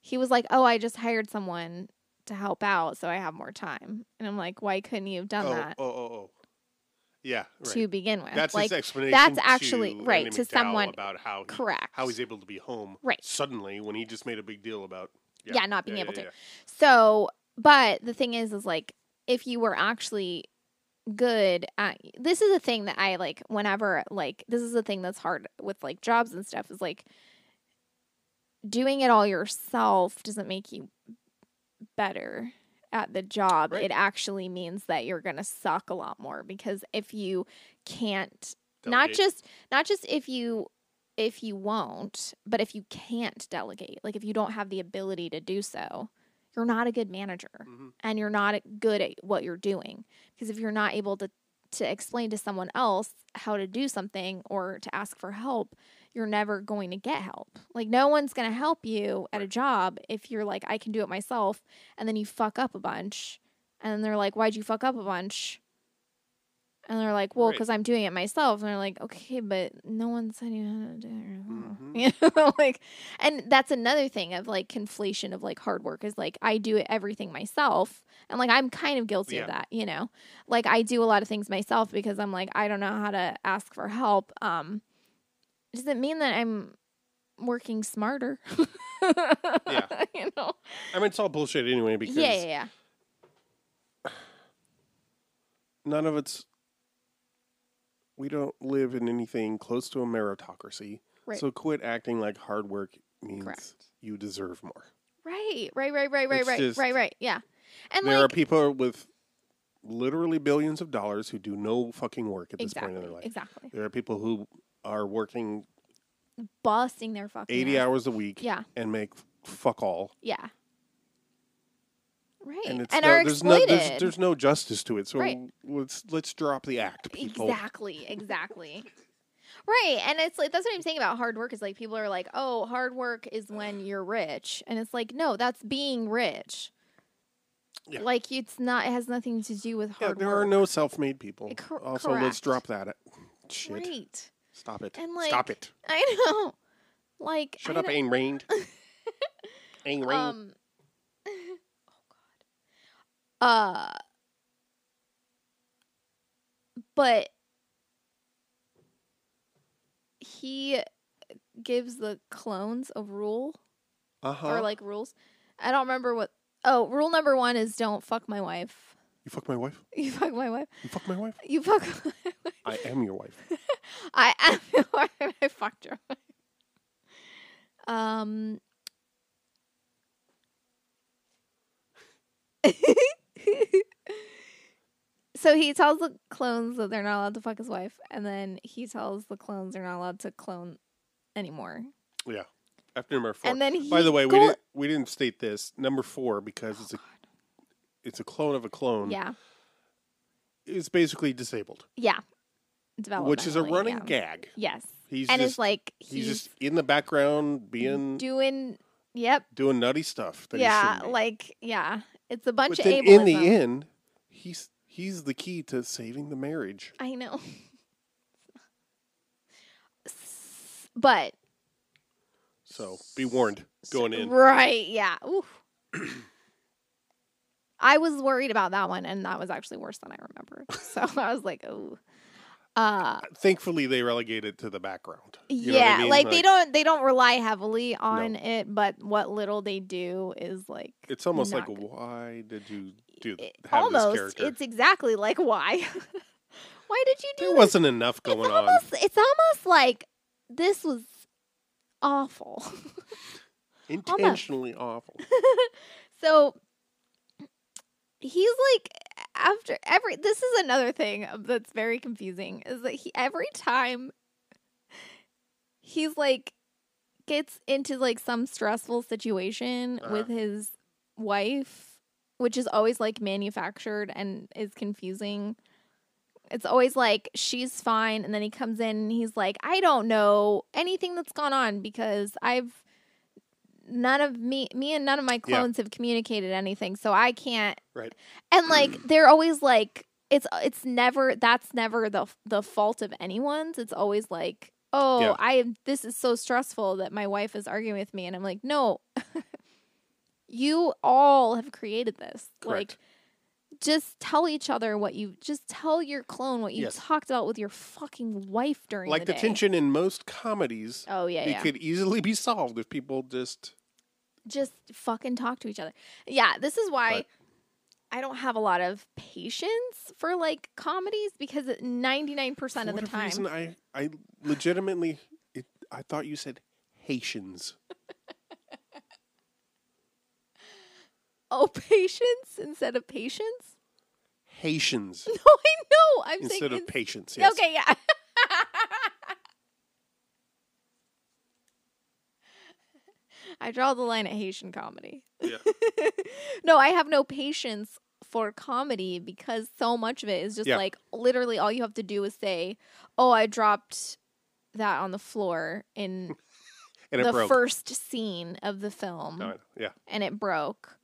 he was like, "Oh, I just hired someone to help out, so I have more time." And I'm like, "Why couldn't you have done oh, that oh, oh, oh. Yeah, right. to begin with?" that's like, his explanation. that's actually- to right, Andy to MacDowell someone- about how he, correct. how he's able to be home Right. suddenly when he just made a big deal about Yeah, not being yeah, able yeah, to. yeah. So, but the thing is, is like, if you were actually good at this is a thing that I like whenever like this is a thing that's hard with like jobs and stuff is like doing it all yourself doesn't make you better at the job. Right. It actually means that you're going to suck a lot more because if you can't not just not just if you if you won't, but if you can't delegate, like if you don't have the ability to do so, you're not a good manager Mhm. and you're not good at what you're doing. Because if you're not able to to explain to someone else how to do something or to ask for help, you're never going to get help. Like no one's going to help you at a job if you're like I can do it myself and then you fuck up a bunch and then they're like why'd you fuck up a bunch? And they're like, well, Right. because I'm doing it myself. And they're like, okay, but no one said you had to do it. Mhm. (laughs) You know, like, and that's another thing of like conflation of like hard work is like I do it everything myself, and like I'm kind of guilty of that. You know, like I do a lot of things myself because I'm like I don't know how to ask for help. Um, does it mean that I'm working smarter? Yeah. (laughs) you know. I mean, it's all bullshit anyway because Yeah, yeah, yeah. none of it's. We don't live in anything close to a meritocracy. Right. So quit acting like hard work means Correct. you deserve more. Right, right, right, right, right, It's right, just- right, right. Yeah, and there are people with literally billions of dollars who do no fucking work at this exactly, point in their life. exactly, There are people who are working busting their fucking 80 ass. hours a week Yeah, and make fuck all. yeah. Right, And and, it's are no, there's no exploited. there's, there's no justice to it. So Right. let's let's drop the act, people. Exactly, exactly. right. And it's like that's what I'm saying about hard work is like people are like, "Oh, hard work is when you're rich." And it's like, "No, that's being rich." Yeah. Like it's not it has nothing to do with Yeah, hard there work. are no self-made people. Cor- also, let's drop that. Shit. Right. Stop it. And, like, Stop it. (laughs) I know. Like Shut I up, Ayn Rand. (laughs) Ayn Rand. Um. Uh but he gives the clones a rule uh-huh. or like rules. I don't remember what Oh, rule number 1 is don't fuck my wife. you fuck my wife? (laughs) You fuck my wife. You fuck my wife? You fuck (laughs) my wife. I am your wife. (laughs) I am your wife. I fucked your wife. Um. (laughs) so he tells the clones that they're not allowed to fuck his wife, and then he tells the clones they're not allowed to clone anymore. Yeah. After number four. And then he By the way, we didn't we didn't state this. Number four, because oh, it's a it's a clone of a clone, Yeah, is basically disabled. yeah. Which is a running yeah. gag. Yes, He's and just it's like he's, he's, just in the background being doing. Yep. doing nutty stuff. That Yeah, like yeah, it's a bunch but of ableism. in the end, he's he's the key to saving the marriage. I know. (laughs) But So be warned going in. right, yeah. Oof. (clears throat) I was worried about that one, and that was actually worse than I remembered. (laughs) So I was like, "Oh, Uh Thankfully, they relegate it to the background. You know yeah, I mean? like, they don't they don't rely heavily on it, but what little they do is like It's almost like, good. why did you do it- have almost this character? it's exactly like why. (laughs) why did you do there this? wasn't enough going it's on. it's almost like this was awful. (laughs) Intentionally awful. (laughs) so he's like after every this is another thing that's very confusing is that he every time he's like gets into like some stressful situation Uh-huh. with his wife which is always like manufactured and is confusing it's always like she's fine and then he comes in and he's like i don't know anything that's gone on because i've none of me me and none of my Yeah. clones have communicated anything so i can't Right. and like they're always like it's it's never that's never the the fault of anyone's it's always like oh Yeah. i this is so stressful that my wife is arguing with me and i'm like no (laughs) you all have created this Correct. like just tell each other what you just tell your clone what you Yes. talked about with your fucking wife during like the, the, tension in most comedies, oh yeah it yeah could easily be solved if people just. just fucking talk to each other. Yeah, this is why Right. I don't have a lot of patience for like comedies because 99% For of the time reason, I I legitimately, it, I thought you said Haitians. (laughs) oh, patience instead of patience? Haitians (laughs) No, I know. I'm instead saying of patience. Yes. Okay, yeah. (laughs) I draw the line at Haitian comedy. Yeah. (laughs) no, I have no patience for comedy because so much of it is just Yeah. like literally all you have to do is say, "Oh, I dropped that on the floor in the broke. first scene of the film No, yeah. and it broke."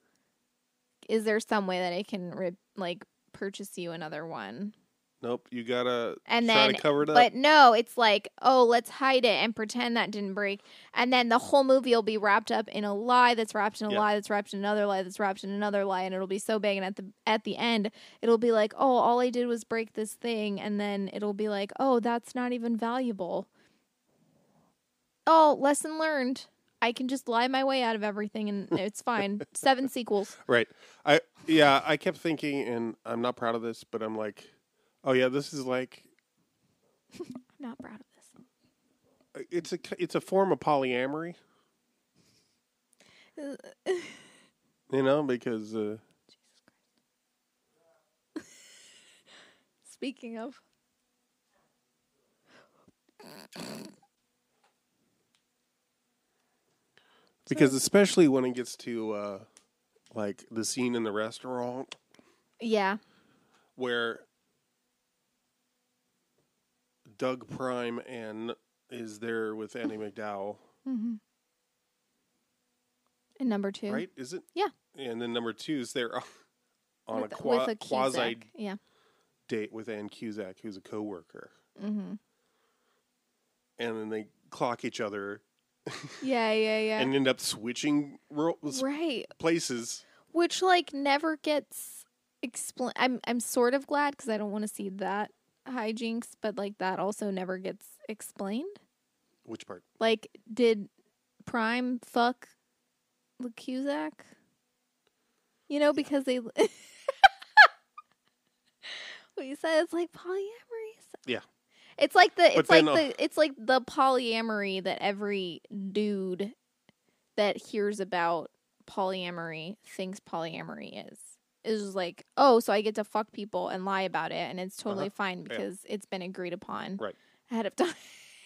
Is there some way that I can re- like purchase you another one? Nope. You gotta And try then to cover it up. But no, it's like, oh, let's hide it and pretend that didn't break. And then the whole movie will be wrapped up in a lie that's wrapped in a Yeah. lie that's wrapped in another lie that's wrapped in another lie and it'll be so big and at the at the end it'll be like, "Oh, all I did was break this thing." And then it'll be like, "Oh, that's not even valuable." Oh, lesson learned. I can just lie my way out of everything and (laughs) it's fine. Seven sequels. Right. I yeah, I kept thinking and I'm not proud of this, but I'm like, oh yeah, this is like I'm (laughs) not proud of this. it's a it's a form of polyamory. (laughs) you know, because uh, Jesus Christ. Speaking of because especially when it gets to uh like the scene in the restaurant Yeah. where Doug Prime and is there with Annie MacDowell, Mm-hmm. And number two. right? Is it? Yeah. And then number two is there on with, a, qua- with a quasi Yeah. date with Ann Cusack, who's a coworker, Mm-hmm. and then they clock each other Yeah, yeah, yeah. and end up switching roles, right. places. Which like never gets explained. I'm I'm sort of glad because I don't want to see that hijinks, but like that also never gets explained. Which part? Like, did Prime fuck Cusack? You know, because they. (laughs) what you said, it's like polyamory. Yeah. It's like the it's like uh, the it's like the polyamory that every dude that hears about polyamory thinks polyamory is. Is just like, oh, so I get to fuck people and lie about it, and it's totally fine because it's been agreed upon Uh-huh. Right. ahead of time.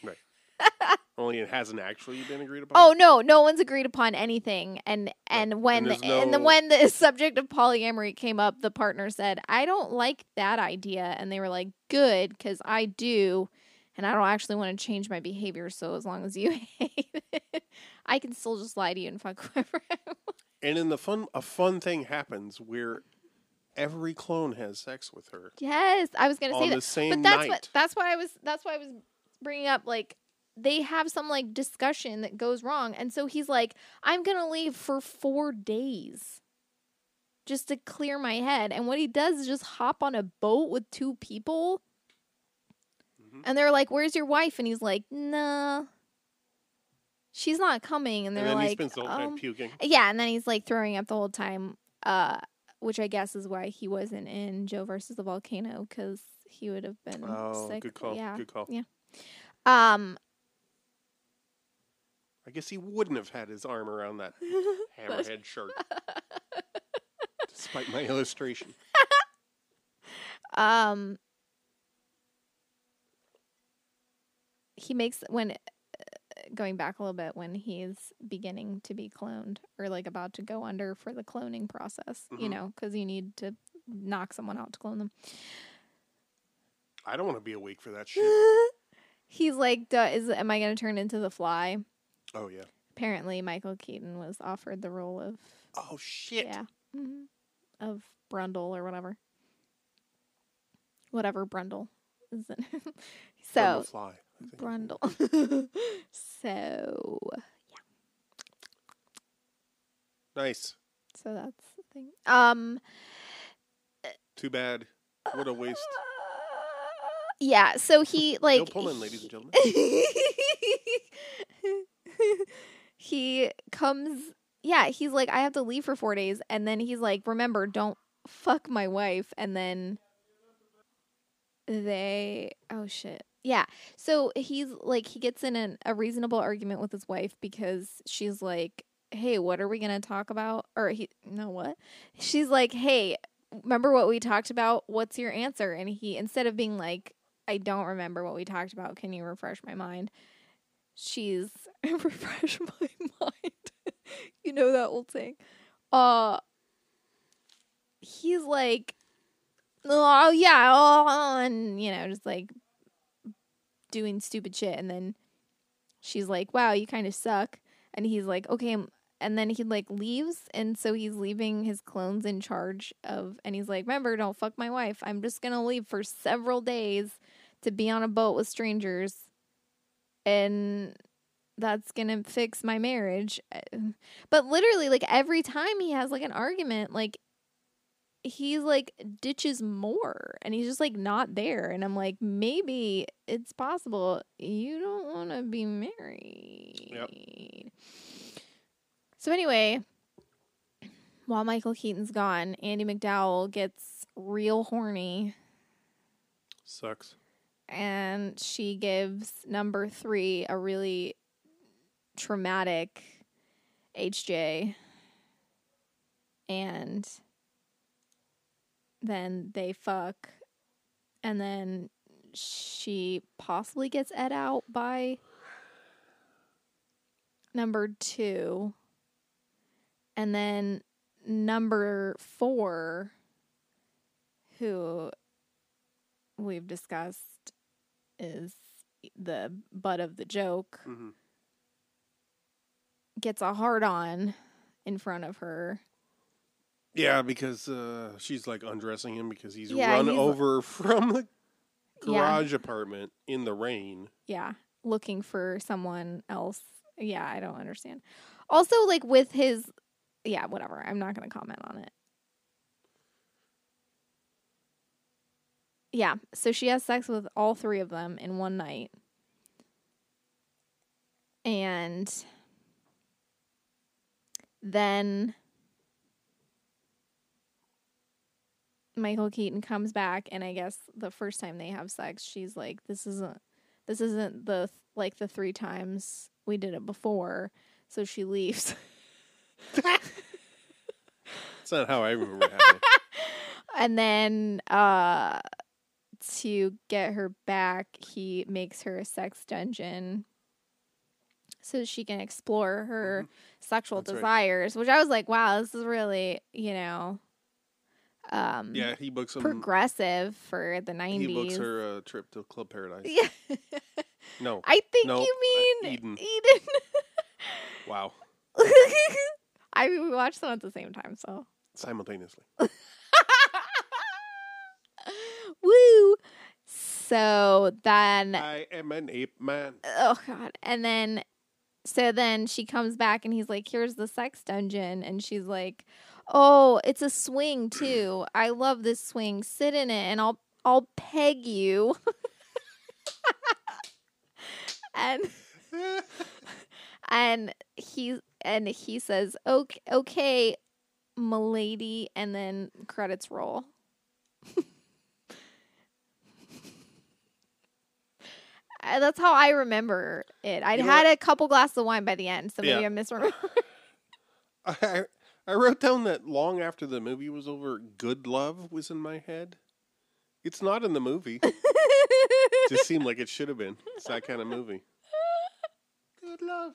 (laughs) Only it hasn't actually been agreed upon. Oh no, no one's agreed upon anything. And and when And and, there's then when the (laughs) subject of polyamory came up, the partner said, "I don't like that idea," and they were like, "Good, because I do." And I don't actually want to change my behavior, so as long as you (laughs) hate it, I can still just lie to you and fuck (laughs) whoever. I want. And then the fun, a fun thing happens where every clone has sex with her. yes, I was gonna say that, the same but that's night. what that's why I was that's why I was bringing up like they have some like discussion that goes wrong, and so he's like, "I'm gonna leave for four days." just to clear my head. And what he does is just hop on a boat with two people. Mm-hmm. And they're like, "Where's your wife?" And he's like, "Nah, she's not coming." And And they're he like, spends the whole time um, puking. "Yeah." And then he's like throwing up the whole time, uh, which I guess is why he wasn't in Joe versus the volcano because he would have been Oh, sick. good call. Yeah. Good call. Yeah. Um. I guess he wouldn't have had his arm around that (laughs) hammerhead shark. (laughs) Despite my illustration. (laughs) Um. He makes when uh, going back a little bit when he's beginning to be cloned or like about to go under for the cloning process, you Mhm. know, because you need to knock someone out to clone them. I don't want to be awake for that shit. He's like, Duh, "Is am I going to turn into the Fly?" Oh yeah. Apparently, Michael Keaton was offered the role of Oh shit. yeah hmm of Brundle or whatever, whatever Brundle is in. From (laughs) so the fly. Brundle. (laughs) so yeah. Nice. so that's the thing. Um Too bad. What a waste. yeah, so he like Bill Pullman, ladies and gentlemen. (laughs) (laughs) he comes yeah, he's like I have to leave for 4 days and then he's like remember don't fuck my wife and then they oh shit. Yeah. So he's like he gets in an, a reasonable argument with his wife because she's like, "Hey, what are we going to talk about?" Or he no what? She's like, "Hey, remember what we talked about? What's your answer?" And he instead of being like, "I don't remember what we talked about. Can you refresh my mind?" She's (laughs) refresh my (laughs) mind. you know that old saying. Uh he's like oh yeah, oh, and you know, just like doing stupid shit and then she's like, "Wow, you kind of suck." And he's like, "Okay, I'm and then he like leaves and so he's leaving his clones in charge of and he's like remember don't fuck my wife i'm just gonna leave for several days to be on a boat with strangers and that's gonna fix my marriage. Uh, but literally like every time he has like an argument like he's like ditches more and he's just like not there and i'm like maybe it's possible. You don't want to be married. So anyway while michael keaton's gone andie macdowell gets real horny. Sucks. And she gives number three a really traumatic HJ. And then they fuck. And then she possibly gets Ed out by number two. And then number four, who we've discussed is the butt of the joke hmm gets a hard on in front of her. Yeah, because uh, she's like undressing him because he's Yeah, run he's- over (laughs) from the Yeah. garage apartment in the rain. Yeah, looking for someone else. Yeah, I don't understand. Also, like with his, yeah, whatever. I'm not going to comment on it. Yeah, so she has sex with all three of them in one night. And then Michael Keaton comes back and I guess the first time they have sex, she's like this isn't this isn't the like the three times we did it before. So she leaves. (laughs) That's not how I remember it happening. (laughs) and then uh to get her back, he makes her a sex dungeon so she can explore her sexual That's right. desires, which I was like, wow, this is really, you know, um Yeah, he books him. progressive for the 90s. He books her a trip to Club Paradise. Yeah. (laughs) No, I think No, you uh, mean Eden. Eden. wow, (laughs) I we watched them at the same time, so simultaneously. (laughs) woo. So then, I am an ape man. oh god, and then, so then she comes back and he's like, "Here's the sex dungeon," and she's like, "Oh, it's a swing too. I love this swing. Sit in it, and I'll I'll peg you." (laughs) and and he and he says, "Okay, okay, milady," and then credits roll. (laughs) That's how I remember it. I'd You know had what? a couple glasses of wine by the end, so maybe Yeah. (laughs) I misremember. I, I wrote down that long after the movie was over, "Good Love" was in my head. It's not in the movie. It (laughs) just seemed like it should have been. It's that kind of movie. Good love.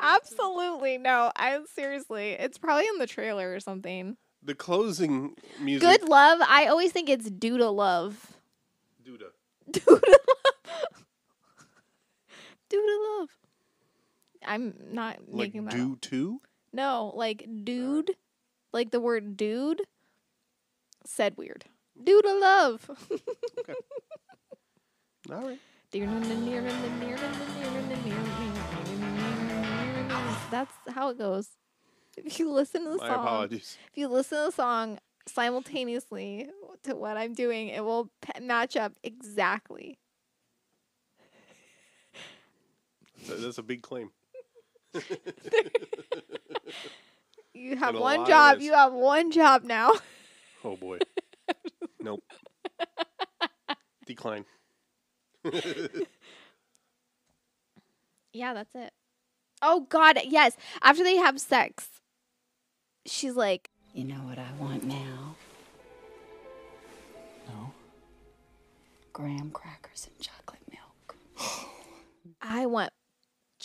Absolutely no. I'm seriously. It's probably in the trailer or something. The closing music. Good love. I always think it's to love. Duda. (laughs) Love. Due to love. I'm not Like making that. do up. too. No, like dude, like the word dude. Said weird. Due to love. All right. That's how it goes. If you listen to the My song, apologies. if you listen to the song simultaneously to what I'm doing, it will match up exactly. That- That's a big claim. (laughs) You have a one lot job. this. You have one job now. (laughs) Oh boy. (laughs) nope. Decline. Yeah, that's it. Oh God, yes. After they have sex, she's like, You know what I want now? No. Graham crackers and chocolate milk. (gasps) "I want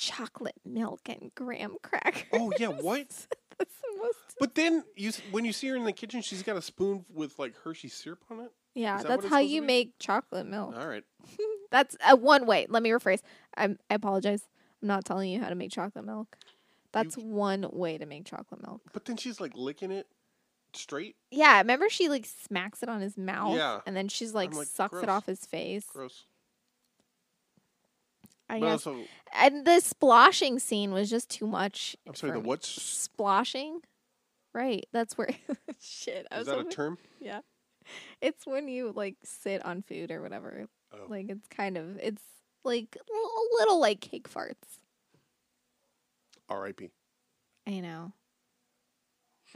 chocolate milk and graham crackers." Oh yeah. What? (laughs) that's the most. But then you, when you see her in the kitchen, she's got a spoon with like Hershey syrup on it. Yeah, that that's how you make chocolate milk. All right. (laughs) That's uh, one way. Let me rephrase. I'm, I apologize. I'm not telling you how to make chocolate milk. That's one way to make chocolate milk. But then she's like licking it straight. Yeah, remember she like smacks it on his mouth, Yeah. and then she's like, like, sucks it off his face. Gross. I But guess. also, And the splashing scene was just too much. I'm sorry. The me. what's splashing? Right. That's where. (laughs) Shit. I is was that a (laughs) term? Yeah. It's when you like sit on food or whatever. Oh. Like it's kind of it's like a little like cake farts. R.I.P. I know.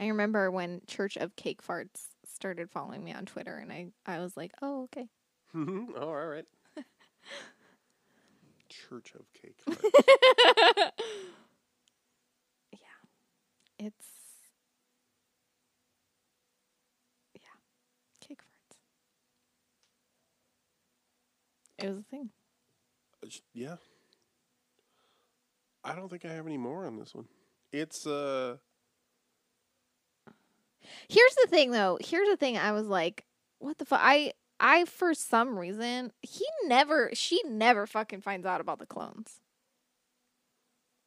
I remember when Church of Cake Farts started following me on Twitter and I I was like, "Oh, okay." (laughs) oh, all right. Church of Cake. (laughs) Yeah. It's Yeah. Cake farts. It was a thing. Uh, yeah. I don't think I have any more on this one. It's uh Here's the thing though. Here's the thing I was like, what the fuck? I I for some reason, he never she never fucking finds out about the clones.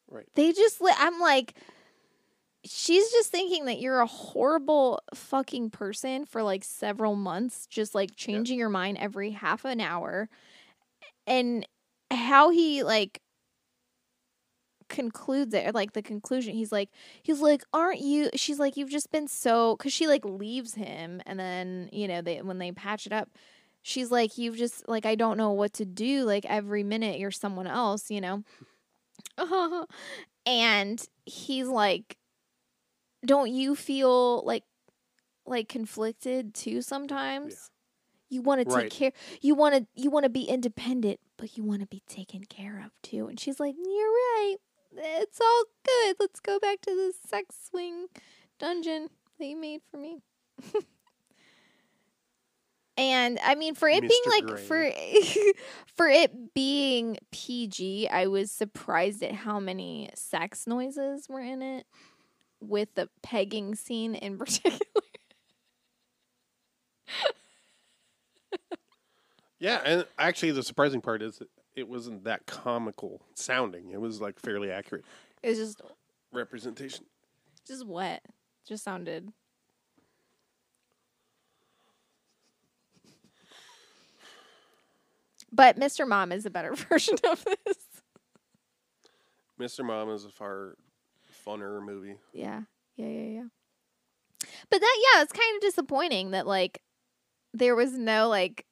right. They just li- I'm like she's just thinking that you're a horrible fucking person for like several months just like changing your mind every half an hour. And how he like concludes it or like the conclusion. He's like he's like aren't you she's like you've just been so because she like leaves him and then you know they when they patch it up she's like you've just like i don't know what to do like every minute you're someone else you know? (laughs) And he's like don't you feel like like conflicted too sometimes? You want to take Right. care you want to you want to be independent but you want to be taken care of too. And she's like you're right it's all good. Let's go back to the sex swing dungeon that you made for me. (laughs) And i mean for it being like Gray. for (laughs) for it being pg i was surprised at how many sex noises were in it with the pegging scene in (laughs) particular. Yeah, and actually the surprising part is it wasn't that comical sounding. It was like fairly accurate it was just representation. just wet just sounded but mr mom is a better (laughs) version of this Mr. Mom is a far funner movie. yeah yeah yeah yeah but that yeah it's kind of disappointing that like there was no like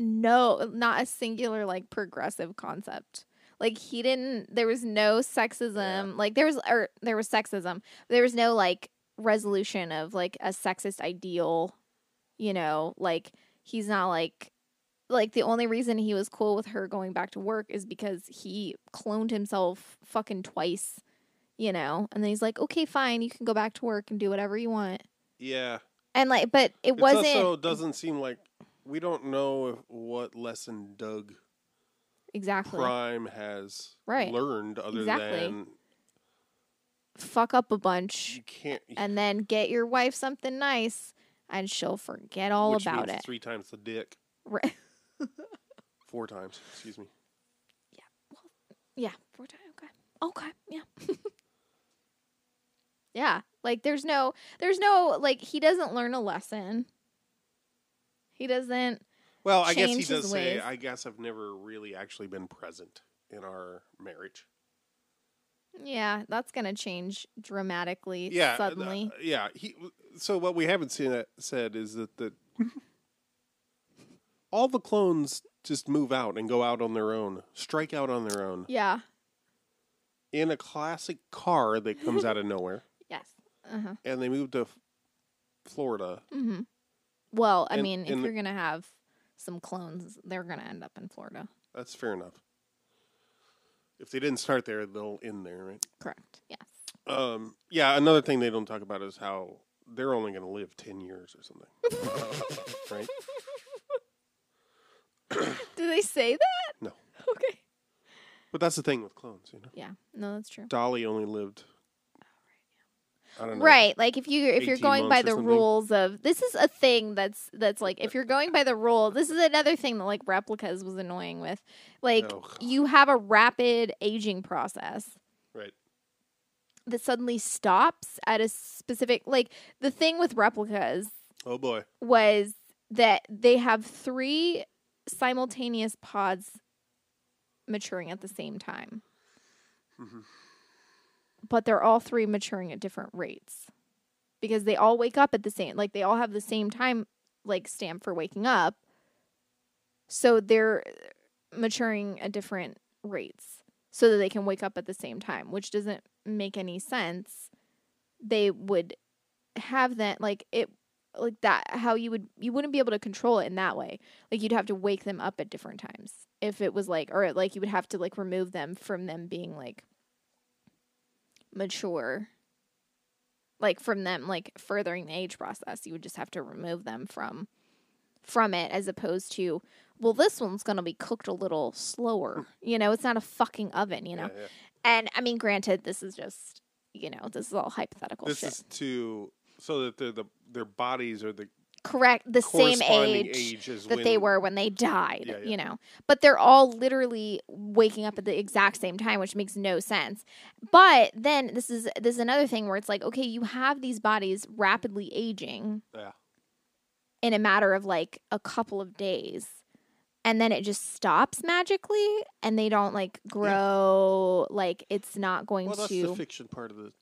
no, not a singular like progressive concept. Like he didn't. There was no sexism. Like there was, or there was sexism. There was no like resolution of like a sexist ideal. You know, like he's not like like the only reason he was cool with her going back to work is because he cloned himself fucking twice. You know, and then he's like, okay, fine, you can go back to work and do whatever you want. Yeah. And like, but it It wasn't. also doesn't seem like we don't know if, what lesson Doug exactly. Prime has Right. learned other Exactly. than fuck up a bunch you can't and then get your wife something nice and she'll forget all which about it. Three times the dick. Right. (laughs) Four times, excuse me. Yeah. Well, yeah, four times. Okay. Okay. Yeah. (laughs) yeah. Like there's no there's no like he doesn't learn a lesson. He doesn't Well, I guess he does say, ways. I guess I've never really actually been present in our marriage. yeah, that's gonna change dramatically Yeah. uh, suddenly. yeah. He, so what we haven't seen it said is that the (laughs) all the clones just move out and go out on their own, strike out on their own yeah. in a classic car that comes out of nowhere, (laughs) Yes. Uh-huh. and they move to Florida. Mhm. Well, I And- mean, if and you're going to have some clones, they're going to end up in Florida. That's fair enough. If they didn't start there, they'll end there, right? Correct. Yes. Um, yeah, another thing they don't talk about is how they're only going to live 10 years or something. (laughs) right? (coughs) Do they say that? No. (laughs) Okay. But that's the thing with clones, you know. Yeah. No, that's true. Dolly only lived I don't know. Right. Like if you if you're going by the rules of this is a thing that's that's like if you're going by the rule, this is another thing that like replicas was annoying with. Like Oh. you have a rapid aging process Right. that suddenly stops at a specific like the thing with replicas Oh boy. was that they have three simultaneous pods maturing at the same time. Mm-hmm. But they're all three maturing at different rates because they all wake up at the same like they all have the same time like stamp for waking up. So they're maturing at different rates so that they can wake up at the same time, which doesn't make any sense. They would have that like it like that how you would you wouldn't be able to control it in that way like you'd have to wake them up at different times if it was like or like you would have to like remove them from them being like mature like from them like furthering the age process you would just have to remove them from from it as opposed to well this one's going to be cooked a little slower hmm. you know? It's not a fucking oven you know? Yeah, yeah. and i mean granted this is just you know this is all hypothetical This shit. is to so that the, the their bodies are the correct the same age, age that they were when they died Yeah, yeah. you know but they're all literally waking up at the exact same time which makes no sense but then this is this is another thing where it's like okay you have these bodies rapidly aging Yeah. in a matter of like a couple of days and then it just stops magically and they don't like grow like it's not going Well, that's to the fiction part of the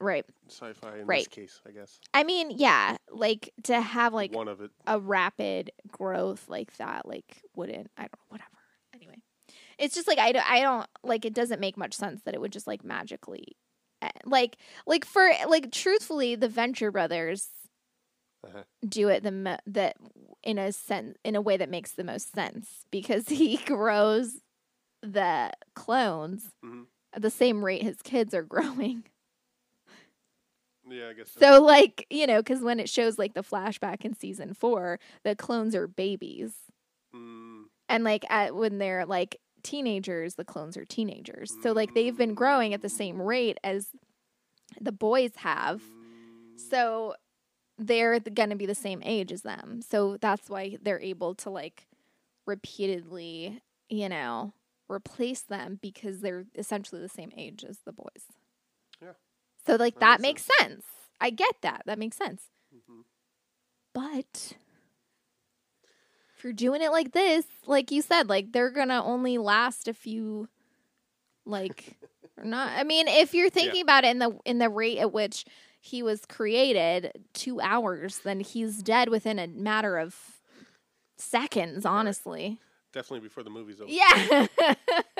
right sci-fi in Right. this case, I guess. i mean yeah like to have like One of it. a rapid growth like that like wouldn't i don't know whatever anyway it's just like I don't, I don't like it doesn't make much sense that it would just like magically eh, like like for like truthfully the venture brothers Uh-huh. do it the mo- that in a sense in a way that makes the most sense because (laughs) he grows the clones Mhm. at the same rate his kids are growing Yeah, I guess so. so like you know because when it shows like the flashback in season four the clones are babies. Mm, and like at when they're like teenagers the clones are teenagers. So like they've been growing at the same rate as the boys have. So they're going to be the same age as them. So that's why they're able to like repeatedly you know replace them because they're essentially the same age as the boys. So like That that, makes makes sense i get that that makes sense Mhm. but if you're doing it like this, like you said, like they're gonna only last a few, like, (laughs) or not. I mean, if you're thinking about it in the in the rate at which he was created, two hours, then he's dead within a matter of seconds, honestly. Definitely before the movie's over. Yeah.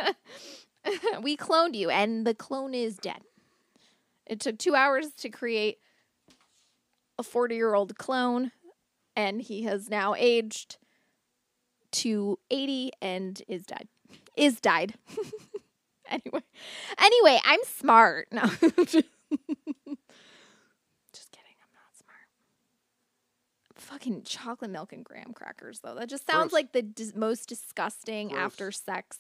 (laughs) we cloned you, and the clone is dead. It took two hours to create a 40 year old clone, and he has now aged to 80 and is died. Is died. (laughs) anyway. Anyway, I'm smart. No. (laughs) Just kidding. I'm not smart. Fucking chocolate milk and graham crackers, though. That just sounds Gross. like the dis- most disgusting Gross. after sex.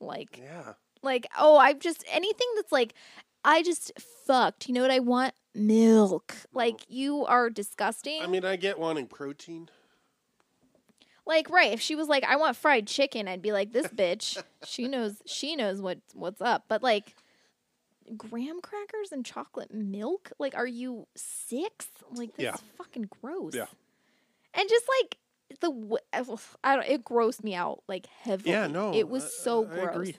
Like, Yeah. like, oh, I've just anything that's like, I just fucked. You know what I want? Milk. Like, you are disgusting. I mean, I get wanting protein. like, right? If she was like, I want fried chicken, I'd be like, this bitch. she knows. She knows what what's up. But like, graham crackers and chocolate milk. Like, are you six? Like, this Yeah. is fucking gross. Yeah. And just like the, w- I don't. It grossed me out like heavily. Yeah, no, it was I- so I gross. agree.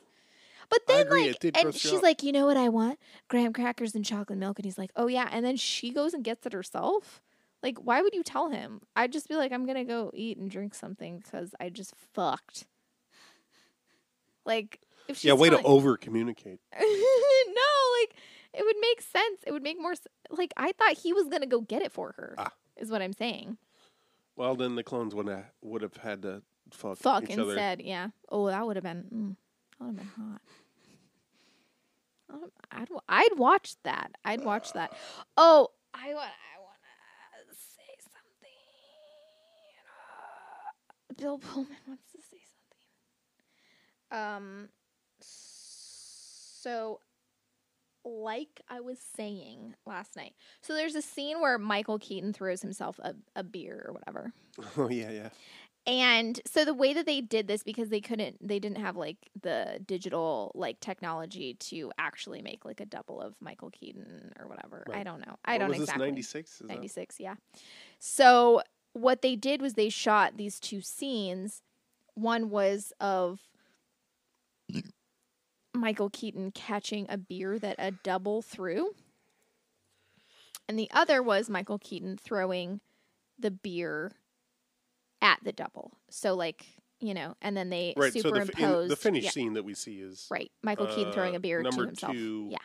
But then, like, and she's like, you know what I want? Graham crackers and chocolate milk. And he's like, oh yeah. And then she goes and gets it herself. Like, why would you tell him? I'd just be like, I'm gonna go eat and drink something because I just fucked. Like, if she's yeah, way to over communicate. (laughs) no, like it would make sense. It would make more. Like I thought he was gonna go get it for her. Ah. Is what I'm saying. Well, then the clones would have would have had to fuck, Fuck each other. instead. Yeah. Oh, that would have been. Mm, that would have been hot. Um, I'd I'd watch that. I'd watch that. Oh, I want I want to say something. Bill Pullman wants to say something. Um. So, like I was saying last night, so there's a scene where Michael Keaton throws himself a, a beer or whatever. (laughs) Oh yeah, yeah. And so the way that they did this because they couldn't they didn't have like the digital like technology to actually make like a double of Michael Keaton or whatever. I don't know. I What don't was exactly. this ninety six? 96, yeah. So what they did was they shot these two scenes. One was of Michael Keaton catching a beer that a double threw. And the other was Michael Keaton throwing the beer at the double. So like, you know, and then they Right. So the, the finished yeah, scene that we see is Right. Michael Keaton throwing uh, a beer to number himself. two Yeah.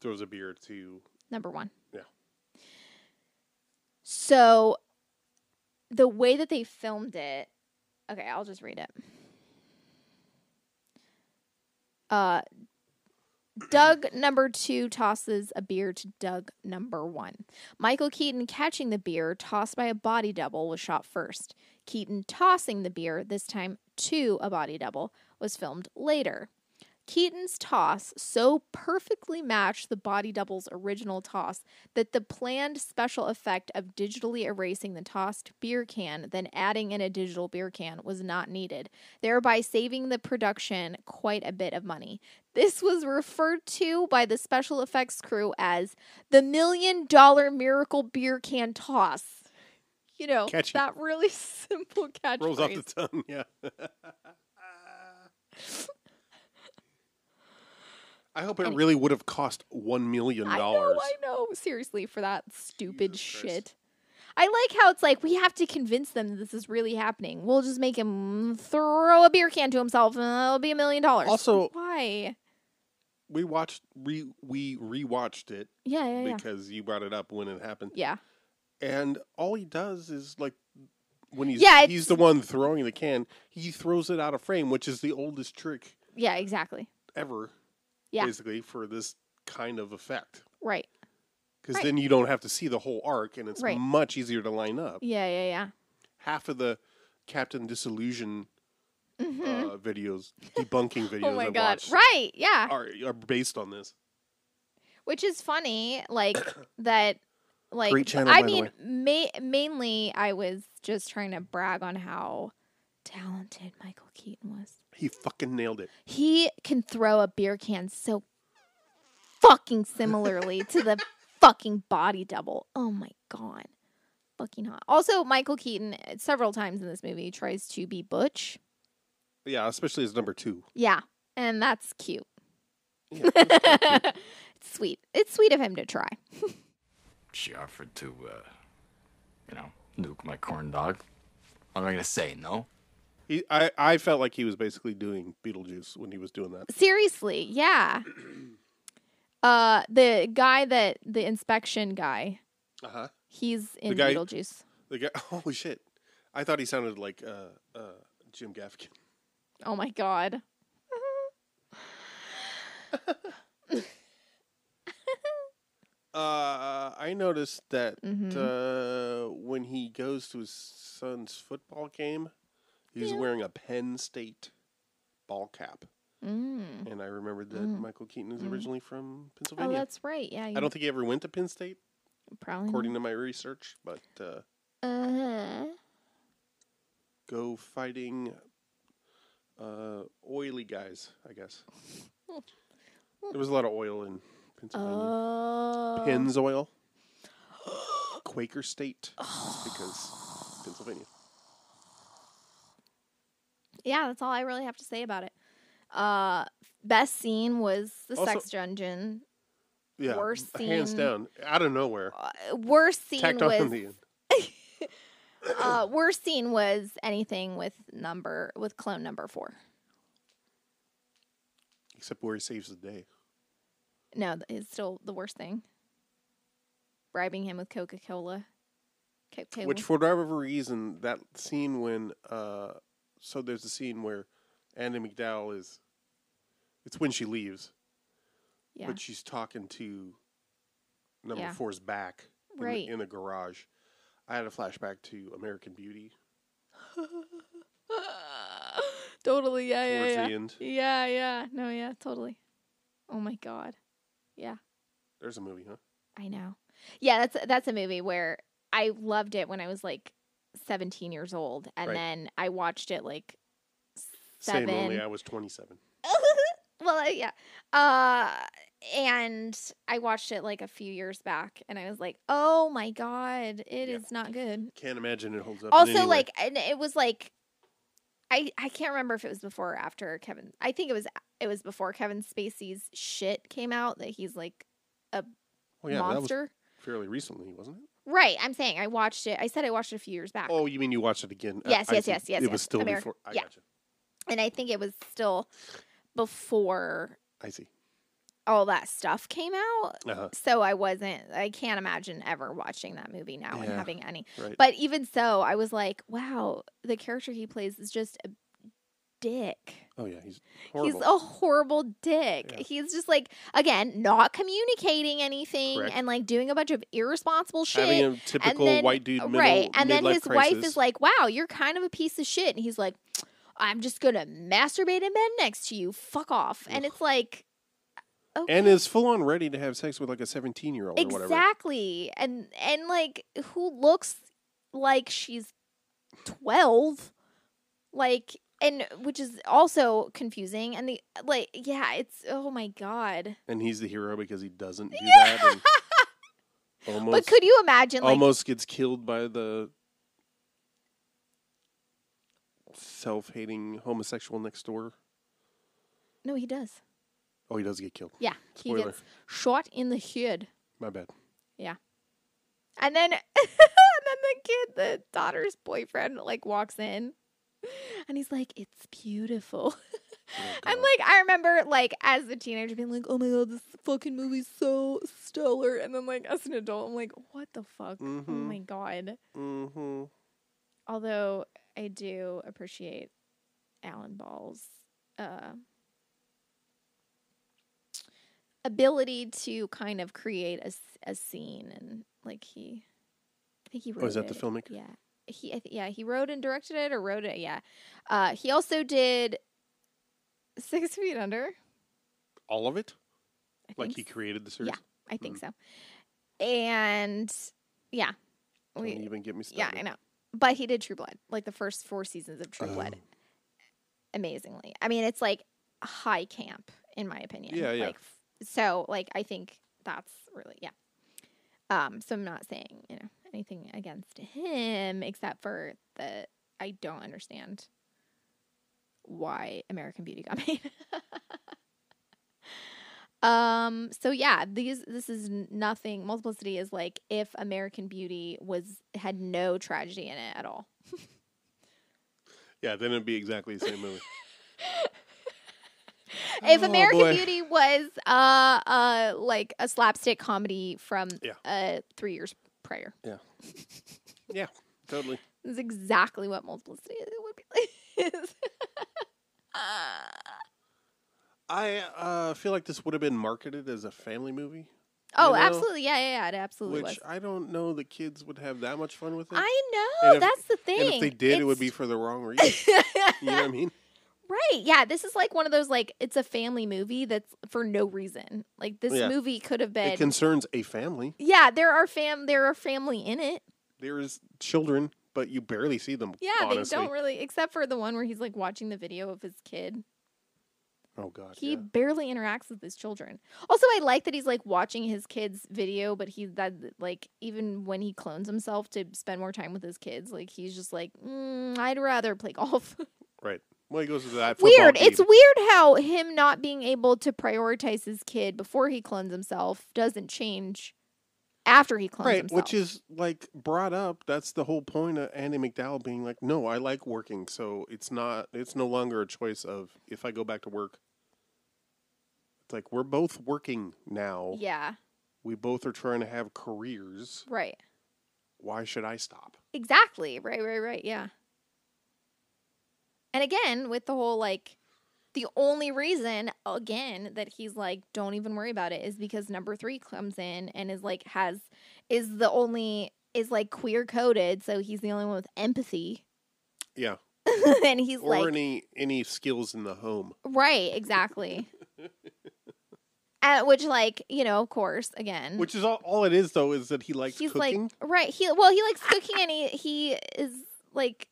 throws a beer to number one. Yeah. So the way that they filmed it, okay, I'll just read it. Uh, Doug number two tosses a beer to Doug number one. Michael Keaton catching the beer tossed by a body double was shot first. Keaton tossing the beer, this time to a body double, was filmed later. Keaton's toss so perfectly matched the body double's original toss that the planned special effect of digitally erasing the tossed beer can, then adding in a digital beer can, was not needed, thereby saving the production quite a bit of money. This was referred to by the special effects crew as the million dollar miracle beer can toss. You know, Catchy. that really (laughs) simple catchphrase. rolls off the tongue. Yeah. (laughs) I hope it And- really would have cost one million I dollars. know, I know. Seriously, for that stupid Jesus Christ. shit. I like how it's like we have to convince them that this is really happening. We'll just make him throw a beer can to himself, and it'll be a million dollars. Also- why? We watched re we rewatched it Yeah, yeah, yeah. because you brought it up when it happened, Yeah, and all he does is like when he's Yeah, he's the one throwing the can, he throws it out of frame, which is the oldest trick yeah, exactly. ever, Yeah. basically for this kind of effect. Right. Because Right. then you don't have to see the whole arc, and it's Right. much easier to line up. Yeah, yeah, yeah. half of the Captain Disillusion Mhm. uh, videos, debunking (laughs) videos oh my I've god. Right. Yeah. are, are based on this. Which is funny, like (coughs) that. Like Great channel, I mean, ma- mainly I was just trying to brag on how talented Michael Keaton was. He fucking nailed it. he can throw a beer can so fucking similarly to the (laughs) fucking body double. Oh my god. Fucking hot. Also, Michael Keaton uh, several times in this movie tries to be Butch. Yeah, especially as number two. Yeah, and that's cute. Yeah, that's cute. it's (laughs) sweet. It's sweet of him to try. (laughs) She offered to, uh, you know, nuke my corn dog. What am I gonna say? No. He, I, I felt like he was basically doing Beetlejuice when he was doing that. Seriously, yeah. (clears throat) Uh, the guy that the inspection guy, Uh huh. he's in guy- Beetlejuice. The guy. (laughs) Holy shit! I thought he sounded like uh, uh, Jim Gaffigan. Oh my god. (laughs) (laughs) Uh, I noticed that Mhm. uh, when he goes to his son's football game, he's Yeah. wearing a Penn State ball cap, Mm. and I remembered that Mm. Michael Keaton is Mm. originally from Oh, Pennsylvania. that's right. Yeah, I don't think he ever went to Penn State, probably. according to my research. But uh, Uh, go fighting uh, oily guys, I guess. (laughs) there was a lot of oil in Pennsylvania. oh. Pennzoil. (gasps) Quaker State, because Pennsylvania. Yeah, that's all I really have to say about it. Uh, best scene was the Also- sex dungeon. Yeah, Worst hands scene. down, out of nowhere. Uh, worst scene Tacked on was the end. (laughs) uh, worst scene was anything with number with clone number four. Except where he saves the day. No, it's still the worst thing. Bribing him with Coca Cola. Which, for whatever reason, that scene when, uh, so there's a scene where Andie MacDowell is, it's when she leaves, yeah, but she's talking to number Yeah. four's back in, the- Right. in the garage. I had a flashback to American Beauty (laughs) totally. Yeah, yeah, towards yeah. the end. Yeah, yeah. No, yeah, totally. Oh my god. Yeah. There's a movie, huh? I know. Yeah, that's that's a movie where I loved it when I was like 17 years old and Right. then I watched it like Same, seven only I was 27. (laughs) well, uh, yeah. Uh and I watched it like a few years back and I was like, "Oh my god, it is Yeah. not good." Can't imagine it holds up. Also like and it was like I I can't remember if it was before or after Kevin. I think it was it was before Kevin Spacey's shit came out that he's like a oh, yeah, monster. fairly recently, wasn't it? Right, I'm saying I watched it. I said I watched it a few years back. Oh, you mean you watched it again? Yes, I yes, yes, yes, It was still Ameri- before. I yeah. gotcha. And I think it was still before I see. All that stuff came out. Uh-huh. So I wasn't I can't imagine ever watching that movie now and having any. Right. But even so, I was like, wow, the character he plays is just a dick. oh yeah, he's horrible. He's a horrible dick. Yeah. He's just like again, not communicating anything Correct. and like doing a bunch of irresponsible shit. Having a and typical then- white dude, middle, right? And then his wife is like, "Wow, you're kind of a piece of shit," and he's like, "I'm just gonna masturbate in bed next to you. Fuck off." And it's like, okay. and is full on ready to have sex with like a 17 year old or whatever. exactly, and and like who looks like she's twelve, like. And which is also confusing, and the like, yeah, it's oh my god. And he's the hero because he doesn't do that. And (laughs) almost, but could you imagine, like, almost gets killed by the self-hating homosexual next door. no, he does. Oh, he does get killed. Yeah, he Spoiler. gets shot in the head. My bad. Yeah, and then (laughs) and then the kid, the daughter's boyfriend, like walks in and he's like, It's beautiful. (laughs) I'm like I remember like as a teenager being like, Oh my god, this fucking movie's so stellar and then like as an adult I'm like, What the fuck? Oh Mhm. my god. Mm-hmm. Although I do appreciate Alan Ball's uh ability to kind of create a, a scene and like he I think he wrote Oh, is that the it. filmmaker? Yeah. He I th- yeah, he wrote and directed it or wrote it, yeah. Uh he also did Six Feet Under. All of it? I Like he s- created the series? Yeah, I think so. And yeah. Don't We, even get me yeah. I know. But he did True Blood, like the first four seasons of True Blood. Oh. Amazingly. I mean, it's like high camp, in my opinion. Yeah, yeah. Like, so, like, I think that's really, yeah. Um, so I'm not saying, you know, anything against him except for that I don't understand why American Beauty got (laughs) made. um, so yeah, these this is nothing. Multiplicity is like if American Beauty was had no tragedy in it at all. (laughs) Yeah, then it'd be exactly the same movie. (laughs) if Oh, American boy. Beauty was uh uh like a slapstick comedy from Yeah. uh three years prior. Yeah. (laughs) Yeah, totally. This is exactly what multiplicity would be like. (laughs) I uh, feel like this would have been marketed as a family movie, oh, know, absolutely. Yeah, yeah, yeah. It absolutely which was. I don't know the kids would have that much fun with it. I know. If- that's the thing. If they did, it would be for the wrong reason. (laughs) you know what I mean? Right. Yeah. This is like one of those like it's a family movie that's for no reason. Like this Yeah. movie could have been. It concerns a family. yeah, there are fam. There are family in it. There is children, but you barely see them. Yeah, honestly. they don't really, except for the one where he's like watching the video of his kid. Oh God. He yeah. barely interacts with his children. Also, I like that he's like watching his kids' video, but he that like even when he clones himself to spend more time with his kids, like he's just like, mm, I'd rather play golf. (laughs) Right. Well, he goes to that. football weird. It's weird how him not being able to prioritize his kid before he clones himself doesn't change after he clones right, himself. which is like brought up. That's the whole point of Andie MacDowell being like, "No, I like working, so it's not. It's no longer a choice of if I go back to work. It's like we're both working now. yeah, We both are trying to have careers. right. Why should I stop? Exactly. Right, right, right. Yeah. And again, with the whole like the only reason again that he's like don't even worry about it is because number 3 comes in and is like has is the only is like queer coded, so he's the only one with empathy. Yeah, (laughs) and he's or like any any skills in the home. right, exactly. (laughs) Uh, which like, you know, of course, again. Which is all, all it is, though, is that he likes he's cooking, like right, he well, he likes cooking and he he is like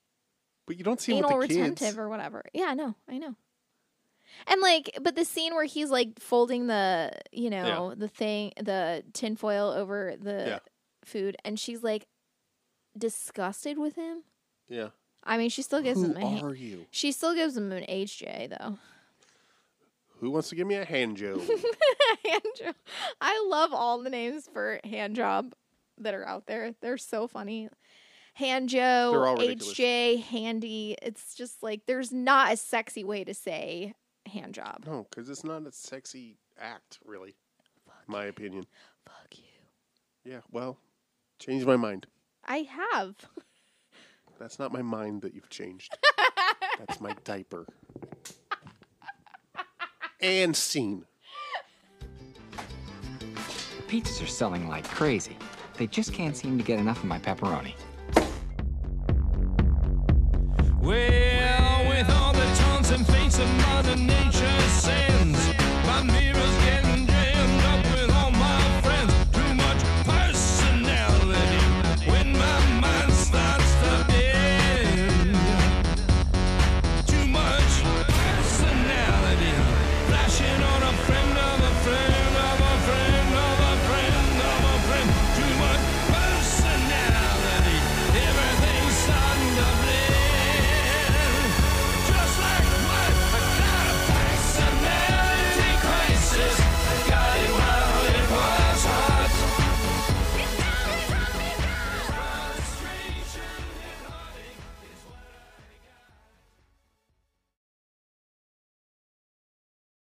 but you don't see him anal retentive kids. or whatever. Yeah, I know, I know. And like, but the scene where he's like folding the, you know, the thing, the tinfoil over the Yeah. food, and she's like disgusted with him. Yeah. I mean, she still gives Who him a ha- are you? she still gives him an HJ though. Who wants to give me a hand job? (laughs) hand job. I love all the names for hand job that are out there. They're so funny. Hand Joe, They're all ridiculous. HJ, Handy. It's just like there's not a sexy way to say hand job. no, because it's not a sexy act, really. my opinion. Fuck you. Yeah. Well, change my mind. I have. (laughs) That's not my mind that you've changed. (laughs) That's my diaper. And scene. The pizzas are selling like crazy. They just can't seem to get enough of my pepperoni. Well, with all the taunts and feints of Mother Nature.